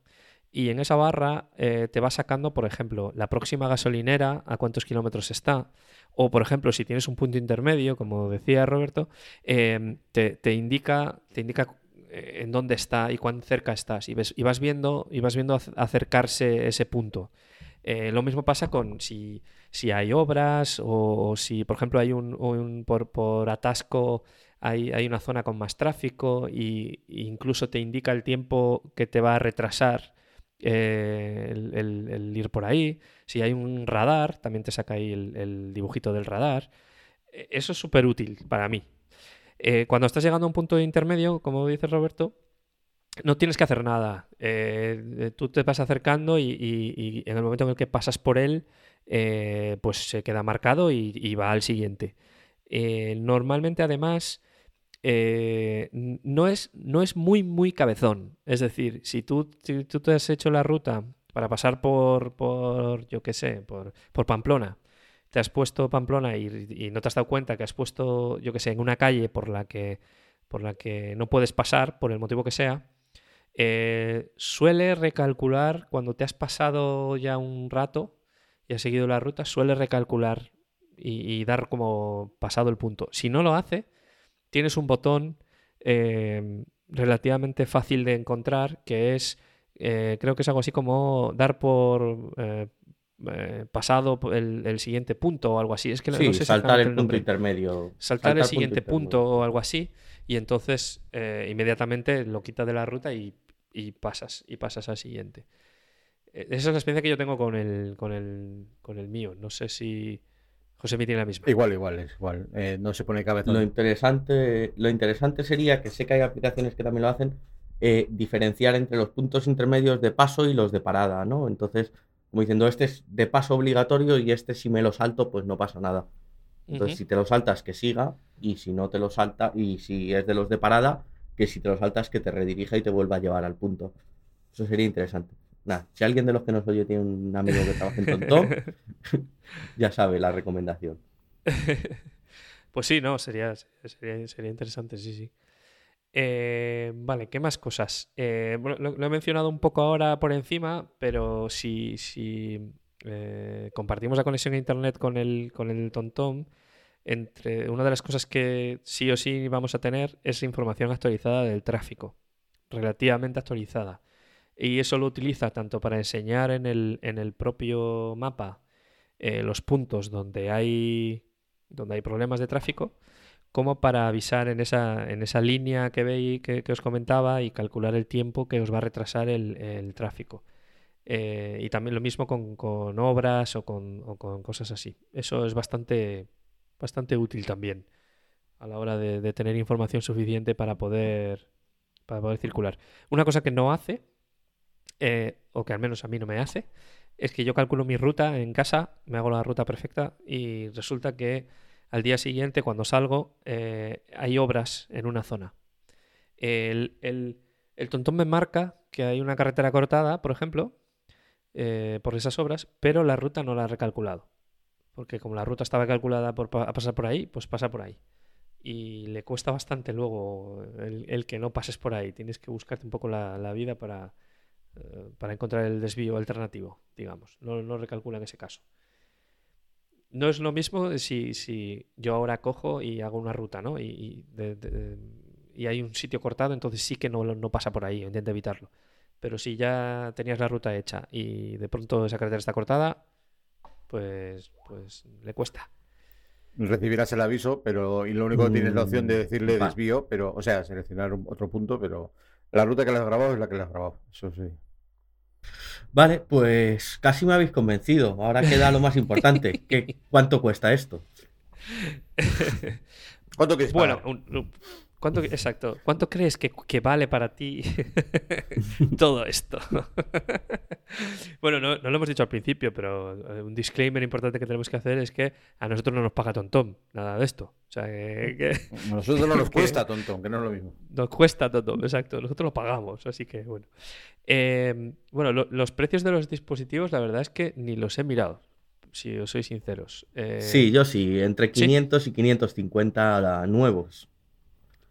Y en esa barra te va sacando, por ejemplo, la próxima gasolinera, a cuántos kilómetros está. O, por ejemplo, si tienes un punto intermedio, como decía Roberto, te, te indica, te indica en dónde está y cuán cerca estás. Y, ves, y vas viendo, y vas viendo ac- acercarse ese punto. Eh, lo mismo pasa con si, si hay obras o, si, por ejemplo, hay un, por, por atasco hay, hay una zona con más tráfico e incluso te indica el tiempo que te va a retrasar eh, el ir por ahí. Si hay un radar, también te saca ahí el, el dibujito del radar. E- Eso es súper útil para mí. Eh, cuando estás llegando a un punto intermedio, como dice Roberto, no tienes que hacer nada. Eh, tú te vas acercando y, en el momento en el que pasas por él, eh, pues se queda marcado y, va al siguiente. Normalmente, además, no, es, no es muy, muy cabezón. Es decir, si tú, tú te has hecho la ruta para pasar por, por yo qué sé, por, por Pamplona, te has puesto Pamplona y, no te has dado cuenta que has puesto, yo qué sé, en una calle por la que, por la que no puedes pasar, por el motivo que sea, eh, suele recalcular cuando te has pasado ya un rato y has seguido la ruta, suele recalcular y, dar como pasado el punto. Si no lo hace, tienes un botón eh, relativamente fácil de encontrar que es, eh, creo que es algo así como dar por eh, pasado el, el siguiente punto o algo así. Es que Sí, no sé saltar el punto intermedio. Saltar el punto siguiente intermedio. punto o algo así y entonces eh, inmediatamente lo quita de la ruta y, y pasas y pasas al siguiente. Eh, Esa es la experiencia que yo tengo con el, con el, con el mío. No sé si José me tiene la misma. Igual, igual, es igual. Eh, no se pone cabeza. Lo interesante, lo interesante sería que sé que hay aplicaciones que también lo hacen, eh, diferenciar entre los puntos intermedios de paso y los de parada, ¿no? Entonces, como diciendo, este es de paso obligatorio y este si me lo salto, pues no pasa nada. Entonces, si te lo saltas, que siga, y si no te lo salta, y si es de los de parada, que si te lo saltas, que te redirija y te vuelva a llevar al punto. Eso sería interesante. Nada, si alguien de los que nos oye tiene un amigo que trabaja en TomTom, *laughs* *laughs* ya sabe la recomendación. *laughs* Pues sí, no, sería, sería, sería interesante, sí, sí. Eh, vale, ¿qué más cosas? Eh, lo, he mencionado un poco ahora por encima, pero si, eh, compartimos la conexión a internet con el, con el TomTom, entre una de las cosas que sí o sí vamos a tener es información actualizada del tráfico, relativamente actualizada. Y eso lo utiliza tanto para enseñar en el, en el propio mapa los puntos donde hay, donde hay problemas de tráfico, como para avisar en esa, en esa línea que veis que, os comentaba y calcular el tiempo que os va a retrasar el, tráfico. Eh, y también lo mismo con, con obras o con, con cosas así. Eso es bastante, bastante útil también a la hora de, de tener información suficiente para poder, para poder circular. Una cosa que no hace, eh, o que al menos a mí no me hace, es que yo calculo mi ruta en casa, me hago la ruta perfecta y resulta que al día siguiente, cuando salgo, eh, hay obras en una zona. El, tontón me marca que hay una carretera cortada, por ejemplo, eh, por esas obras, pero la ruta no la ha recalculado. Porque como la ruta estaba calculada por a pasar por ahí, pues pasa por ahí. Y le cuesta bastante luego el, que no pases por ahí. Tienes que buscarte un poco la, la vida para, eh, para encontrar el desvío alternativo, digamos. No, no recalcula en ese caso. No es lo mismo si, si yo ahora cojo y hago una ruta, ¿no? Y, y de- de- y hay un sitio cortado, entonces sí que no, no pasa por ahí, intenta evitarlo. Pero si ya tenías la ruta hecha y de pronto esa carretera está cortada, pues, pues le cuesta. Recibirás el aviso, pero y lo único que tienes es la opción de Mm, decirle va. desvío, pero, o sea, seleccionar otro punto, pero la ruta que le has grabado es la que le has grabado. Eso sí. Vale, pues casi me habéis convencido. Ahora queda lo más importante. *laughs* ¿Qué, ¿Cuánto cuesta esto? ¿Cuánto quieres Bueno, un- ¿cuánto, exacto. ¿Cuánto crees que, que vale para ti *laughs* todo esto? *laughs* bueno, no, no lo hemos dicho al principio, pero eh, un disclaimer importante que tenemos que hacer es que a nosotros no nos paga Tontón nada de esto. O sea, que, que A nosotros no nos *laughs* cuesta, tonto, que no es lo mismo. nos cuesta todo, exacto. Nosotros lo pagamos, así que bueno. Eh, bueno, lo- los precios de los dispositivos, la verdad es que ni los he mirado, si os soy sinceros. Eh, Sí, yo sí, entre ¿sí? 500 y 550 la- nuevos.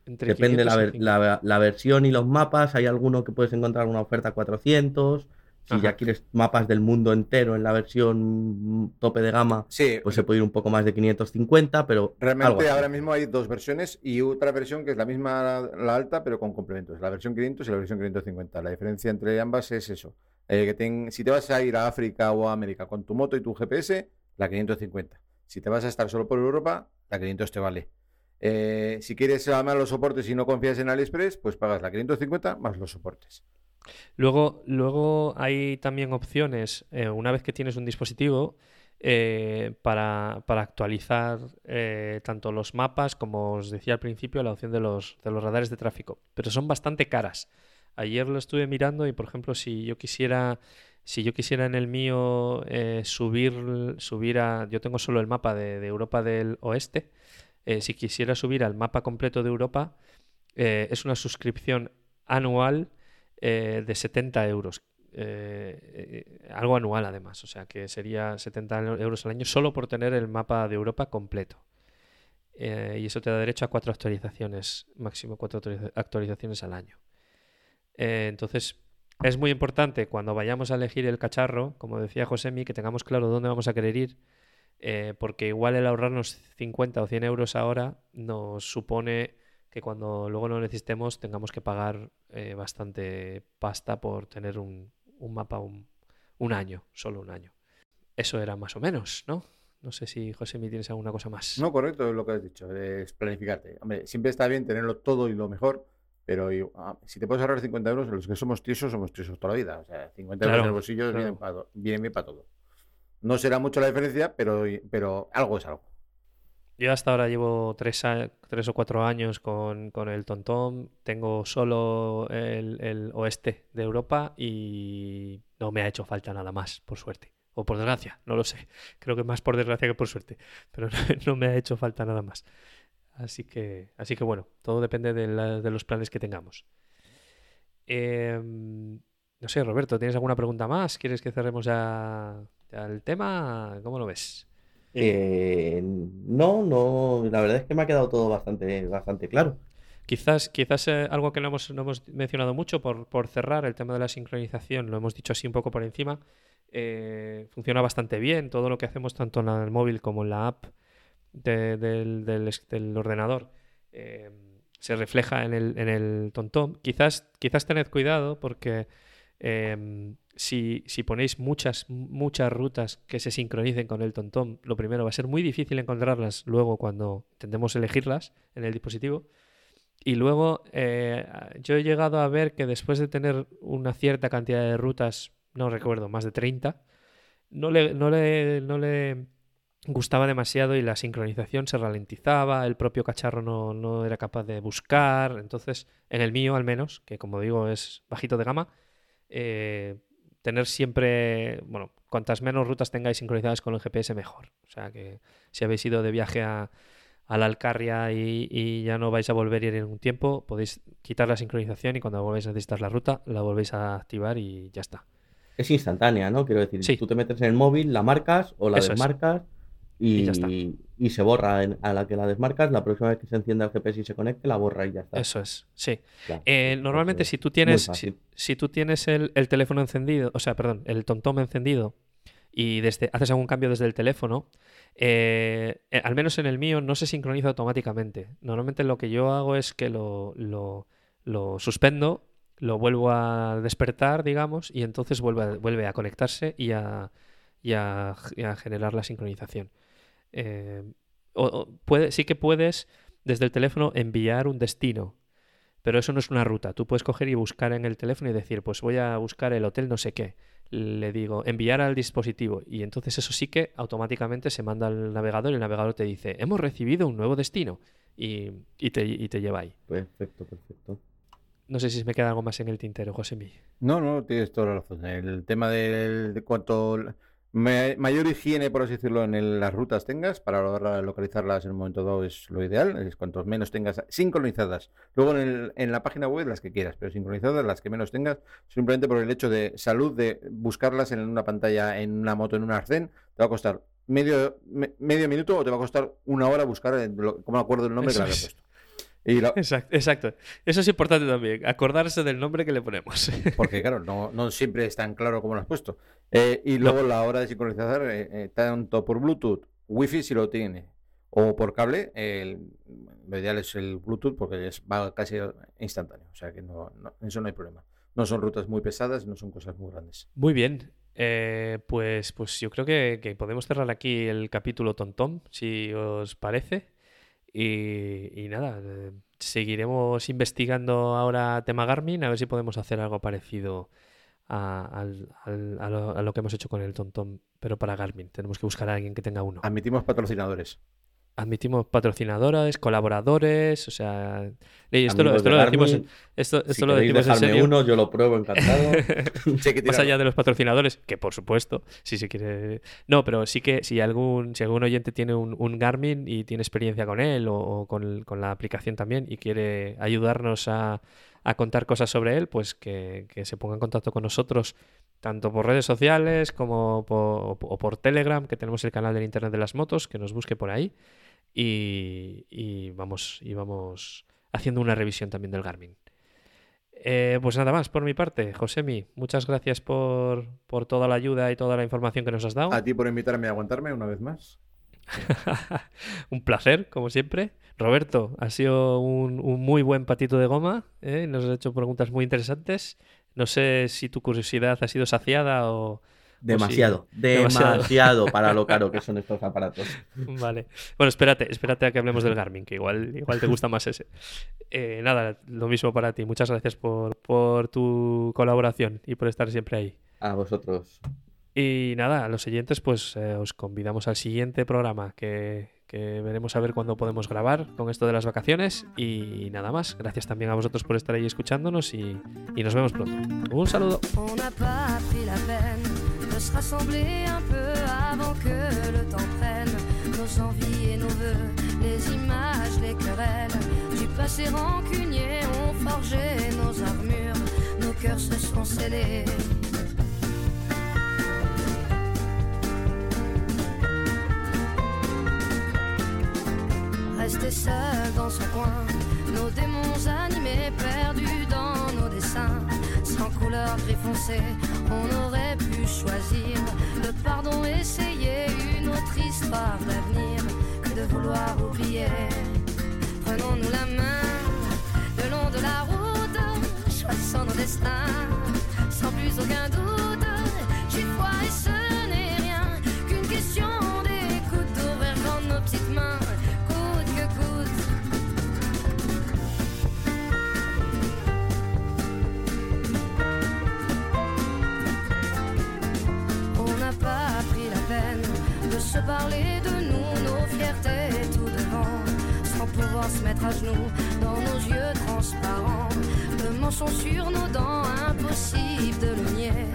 Entre Depende la, 500 y ver- la- la versión y los mapas. Hay alguno que puedes encontrar una oferta a 400. Si Ajá. ya quieres mapas del mundo entero en la versión tope de gama, Sí, pues se puede ir un poco más de 550, pero Realmente ahora mismo hay dos versiones y otra versión que es la misma, la alta, pero con complementos. La versión 500 y la versión 550. La diferencia entre ambas es eso. eh, que ten- si te vas a ir a África o a América con tu moto y tu GPS, la 550. Si te vas a estar solo por Europa, la 500 te vale. Eh, si quieres además los soportes y no confías en AliExpress, pues pagas la 550 más los soportes. Luego, luego hay también opciones, eh, una vez que tienes un dispositivo, eh, para, para actualizar tanto los mapas como os decía al principio, la opción de los, de los radares de tráfico. Pero son bastante caras. Ayer lo estuve mirando y, por ejemplo, si yo quisiera, si yo quisiera en el mío subir, subir a. Yo tengo solo el mapa de Europa del Oeste. Eh, si quisiera subir al mapa completo de Europa, eh, es una suscripción anual eh, de 70 euros. algo anual además, o sea que sería 70 euros al año solo por tener el mapa de Europa completo. Y eso te da derecho a cuatro actualizaciones, máximo cuatro actualiza- actualizaciones al año. Entonces, es muy importante cuando vayamos a elegir el cacharro, como decía Josemi, que tengamos claro dónde vamos a querer ir, eh, porque igual el ahorrarnos 50 o 100 euros ahora nos supone que cuando luego lo necesitemos tengamos que pagar eh, bastante pasta por tener un, un mapa un, un año, solo un año. Eso era más o menos, ¿no? No sé si, Josemi, tienes alguna cosa más. No, correcto, es lo que has dicho, es planificarte. Hombre, siempre está bien tenerlo todo y lo mejor, pero ah, si te puedes ahorrar 50 euros, los que somos tiesos somos tiesos toda la vida. O sea, 50 euros en el bolsillo claro. vienen, para, vienen bien para todo. No será mucho la diferencia, pero, pero algo es algo. Yo hasta ahora llevo tres, tres o cuatro años con, con el Tontón. Tengo solo el, el oeste de Europa y no me ha hecho falta nada más, por suerte. O por desgracia, no lo sé. Creo que más por desgracia que por suerte. Pero *laughs* no, me ha hecho falta nada más. Así que, así que bueno, todo depende de los planes que tengamos. Em, no sé, Roberto, ¿tienes alguna pregunta más? ¿Quieres que cerremos ya, ya el tema? ¿Cómo lo ves? Eh, no, no, la verdad es que me ha quedado todo bastante, bastante claro. Quizás, quizás eh, algo que no hemos, no hemos mencionado mucho por, por cerrar, el tema de la sincronización, lo hemos dicho así un poco por encima, eh, funciona bastante bien, todo lo que hacemos tanto en el móvil como en la app de- del, del ordenador se refleja en el, en el TomTom. Quizás, quizás tened cuidado porque si, si ponéis muchas, muchas rutas que se sincronicen con el TomTom, lo primero va a ser muy difícil encontrarlas luego cuando intentemos elegirlas en el dispositivo. Y luego eh, yo he llegado a ver que después de tener una cierta cantidad de rutas, no recuerdo, más de 30, no le, no le, no le gustaba demasiado y la sincronización se ralentizaba, el propio cacharro no, no era capaz de buscar. Entonces, en el mío al menos, que como digo es bajito de gama, eh, tener siempre, bueno, cuantas menos rutas tengáis sincronizadas con el GPS mejor. O sea que si habéis ido de viaje a, la Alcarria y, y ya no vais a volver a ir en un tiempo, podéis quitar la sincronización y cuando volváis a necesitar la ruta, la volvéis a activar y ya está. Es instantánea, ¿no? Quiero decir, Sí. tú te metes en el móvil, la marcas o la Eso es. Y y, ya está. y se borra en- a la que la desmarcas. La próxima vez que se encienda el GPS y se conecte, la borra y ya está. Eso es, sí. Claro, Eh, normalmente si tú tienes, si, tú tienes el, el teléfono encendido, o sea, perdón, el TomTom encendido y desde, haces algún cambio desde el teléfono, eh, eh, al menos en el mío no se sincroniza automáticamente. Normalmente lo que yo hago es que lo, lo- lo suspendo, lo vuelvo a despertar, digamos, y entonces vuelve a, vuelve a conectarse y a, y a- y a generar la sincronización. Eh, o- o puede, sí que puedes desde el teléfono enviar un destino, pero eso no es una ruta. Tú puedes coger y buscar en el teléfono y decir, pues voy a buscar el hotel no sé qué. Le digo, enviar al dispositivo. Y entonces eso sí que automáticamente se manda al navegador y el navegador te dice, hemos recibido un nuevo destino. Y, y te, y te lleva ahí. Perfecto, perfecto. No sé si me queda algo más en el tintero, Josemi. No, no, tienes toda la razón. El tema del, de cuanto ma- mayor higiene, por así decirlo, en el- las rutas tengas, para lograr localizarlas en un momento dado es lo ideal. Es cuantos menos tengas sincronizadas. Luego en, el- en la página web las que quieras, pero sincronizadas las que menos tengas, simplemente por el hecho de salud, de buscarlas en una pantalla, en una moto, en un arcén, te va a costar medio, me- medio minuto o te va a costar una hora buscar, el- como me acuerdo el nombre que Eso le había es. puesto. Y la- *laughs* Exacto, exacto. Eso es importante también, acordarse del nombre que le ponemos. *laughs* Porque, claro, no, no siempre es tan claro como lo has puesto. Eh, y luego la hora de sincronizar, eh, eh, tanto por Bluetooth, Wi-Fi si lo tiene, o por cable, el- lo ideal es el Bluetooth porque es, va casi instantáneo. O sea que no, no- eso no hay problema. No son rutas muy pesadas, no son cosas muy grandes. Muy bien. Eh, pues, pues yo creo que, que podemos cerrar aquí el capítulo Tontom, si os parece. Y, nada, eh, seguiremos investigando ahora tema Garmin, a ver si podemos hacer algo parecido a, lo, a lo que hemos hecho con el Tontom, pero para Garmin. Tenemos que buscar a alguien que tenga uno. Admitimos patrocinadores. Admitimos patrocinadores, colaboradores, o sea, y esto, lo, esto lo decimos, esto, esto si lo decimos en serio. uno, yo lo pruebo encantado. *laughs* Más allá de los patrocinadores, que por supuesto, si se quiere. No, pero sí que si algún, si algún oyente tiene un, un Garmin y tiene experiencia con él o, o con, con la aplicación también y quiere ayudarnos a, a contar cosas sobre él, pues que, que se ponga en contacto con nosotros, tanto por redes sociales como por, o por Telegram, que tenemos el canal del Internet de las Motos, que nos busque por ahí. Y, y vamos, y vamos haciendo una revisión también del Garmin. Eh, pues nada más por mi parte, Josemi, muchas gracias por, por toda la ayuda y toda la información que nos has dado. A ti por invitarme a aguantarme una vez más. *laughs* un placer, como siempre. Roberto, ha sido un, un muy buen patito de goma, ¿eh? nos has hecho preguntas muy interesantes. No sé si tu curiosidad ha sido saciada o... si- Demasiado, demasiado. demasiado para lo caro que *laughs* son estos aparatos. Vale. Bueno, espérate, espérate a que hablemos del Garmin, que igual, igual te gusta más ese. Eh, nada, lo mismo para ti. Muchas gracias por, por tu colaboración y por estar siempre ahí. A vosotros. Y nada, a los siguientes, pues eh, os convidamos al siguiente programa que, que veremos a ver cuándo podemos grabar con esto de las vacaciones. Y nada más, gracias también a vosotros por estar ahí escuchándonos y, y nos vemos pronto. Un saludo. Se rassembler un peu avant que le temps prenne. Nos envies et nos voeux, les images, les querelles du passé rancunier ont forgé nos armures, nos cœurs se sont scellés. Rester seul dans son coin, nos démons animés, perdus dans nos dessins, sans couleur gris foncé, on aurait pu choisir le pardon, essayer une autre histoire d'avenir que de vouloir oublier. Prenons-nous la main le long de la route, choisissons nos destins, sans plus aucun doute. Parler de nous, nos fiertés tout devant, sans pouvoir se mettre à genoux dans nos yeux transparents. Le mensonge sur nos dents, impossible de le nier,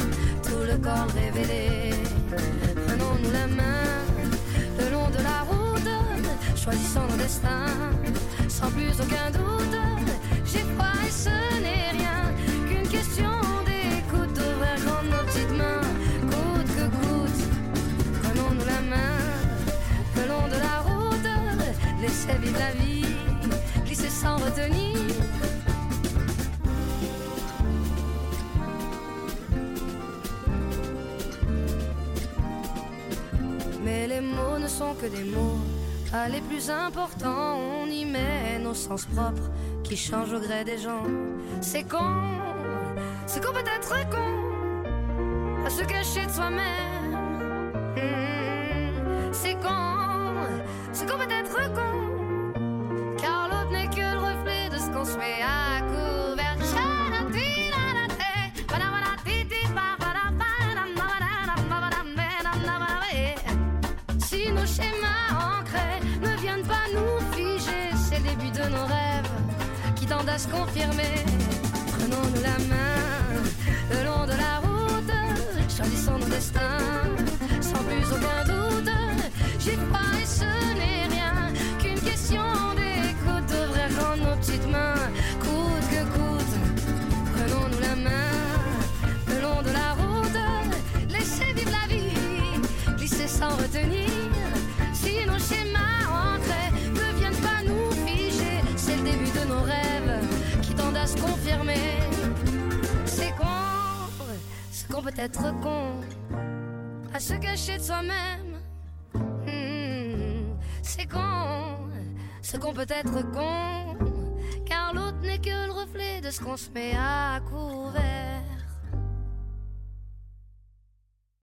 tout le corps révélé. Prenons-nous la main le long de la route, choisissons nos destin. Sans plus aucun doute, j'ai foi et ce n'est rien laissez vivre la vie, glisser sans retenir. Mais les mots ne sont que des mots, pas les plus importants. On y met nos sens propres qui changent au gré des gens. C'est con, c'est qu'on peut être con, à se cacher de soi-même. À se confirmer. Prenons-nous la main le long de la route, choisissons nos destins sans plus aucun doute. J'ai pas et ce n'est rien qu'une question d'écoute, d'ouvrir grand nos petites mains, coûte que coûte. Prenons-nous la main le long de la route, laissez vivre la vie, glisser sans retenir. C'est con, c'est qu'on peut être con, à se cacher de soi-même. Hmm, c'est con, c'est qu'on peut être con, car l'autre n'est que le reflet de ce qu'on se met à couvert.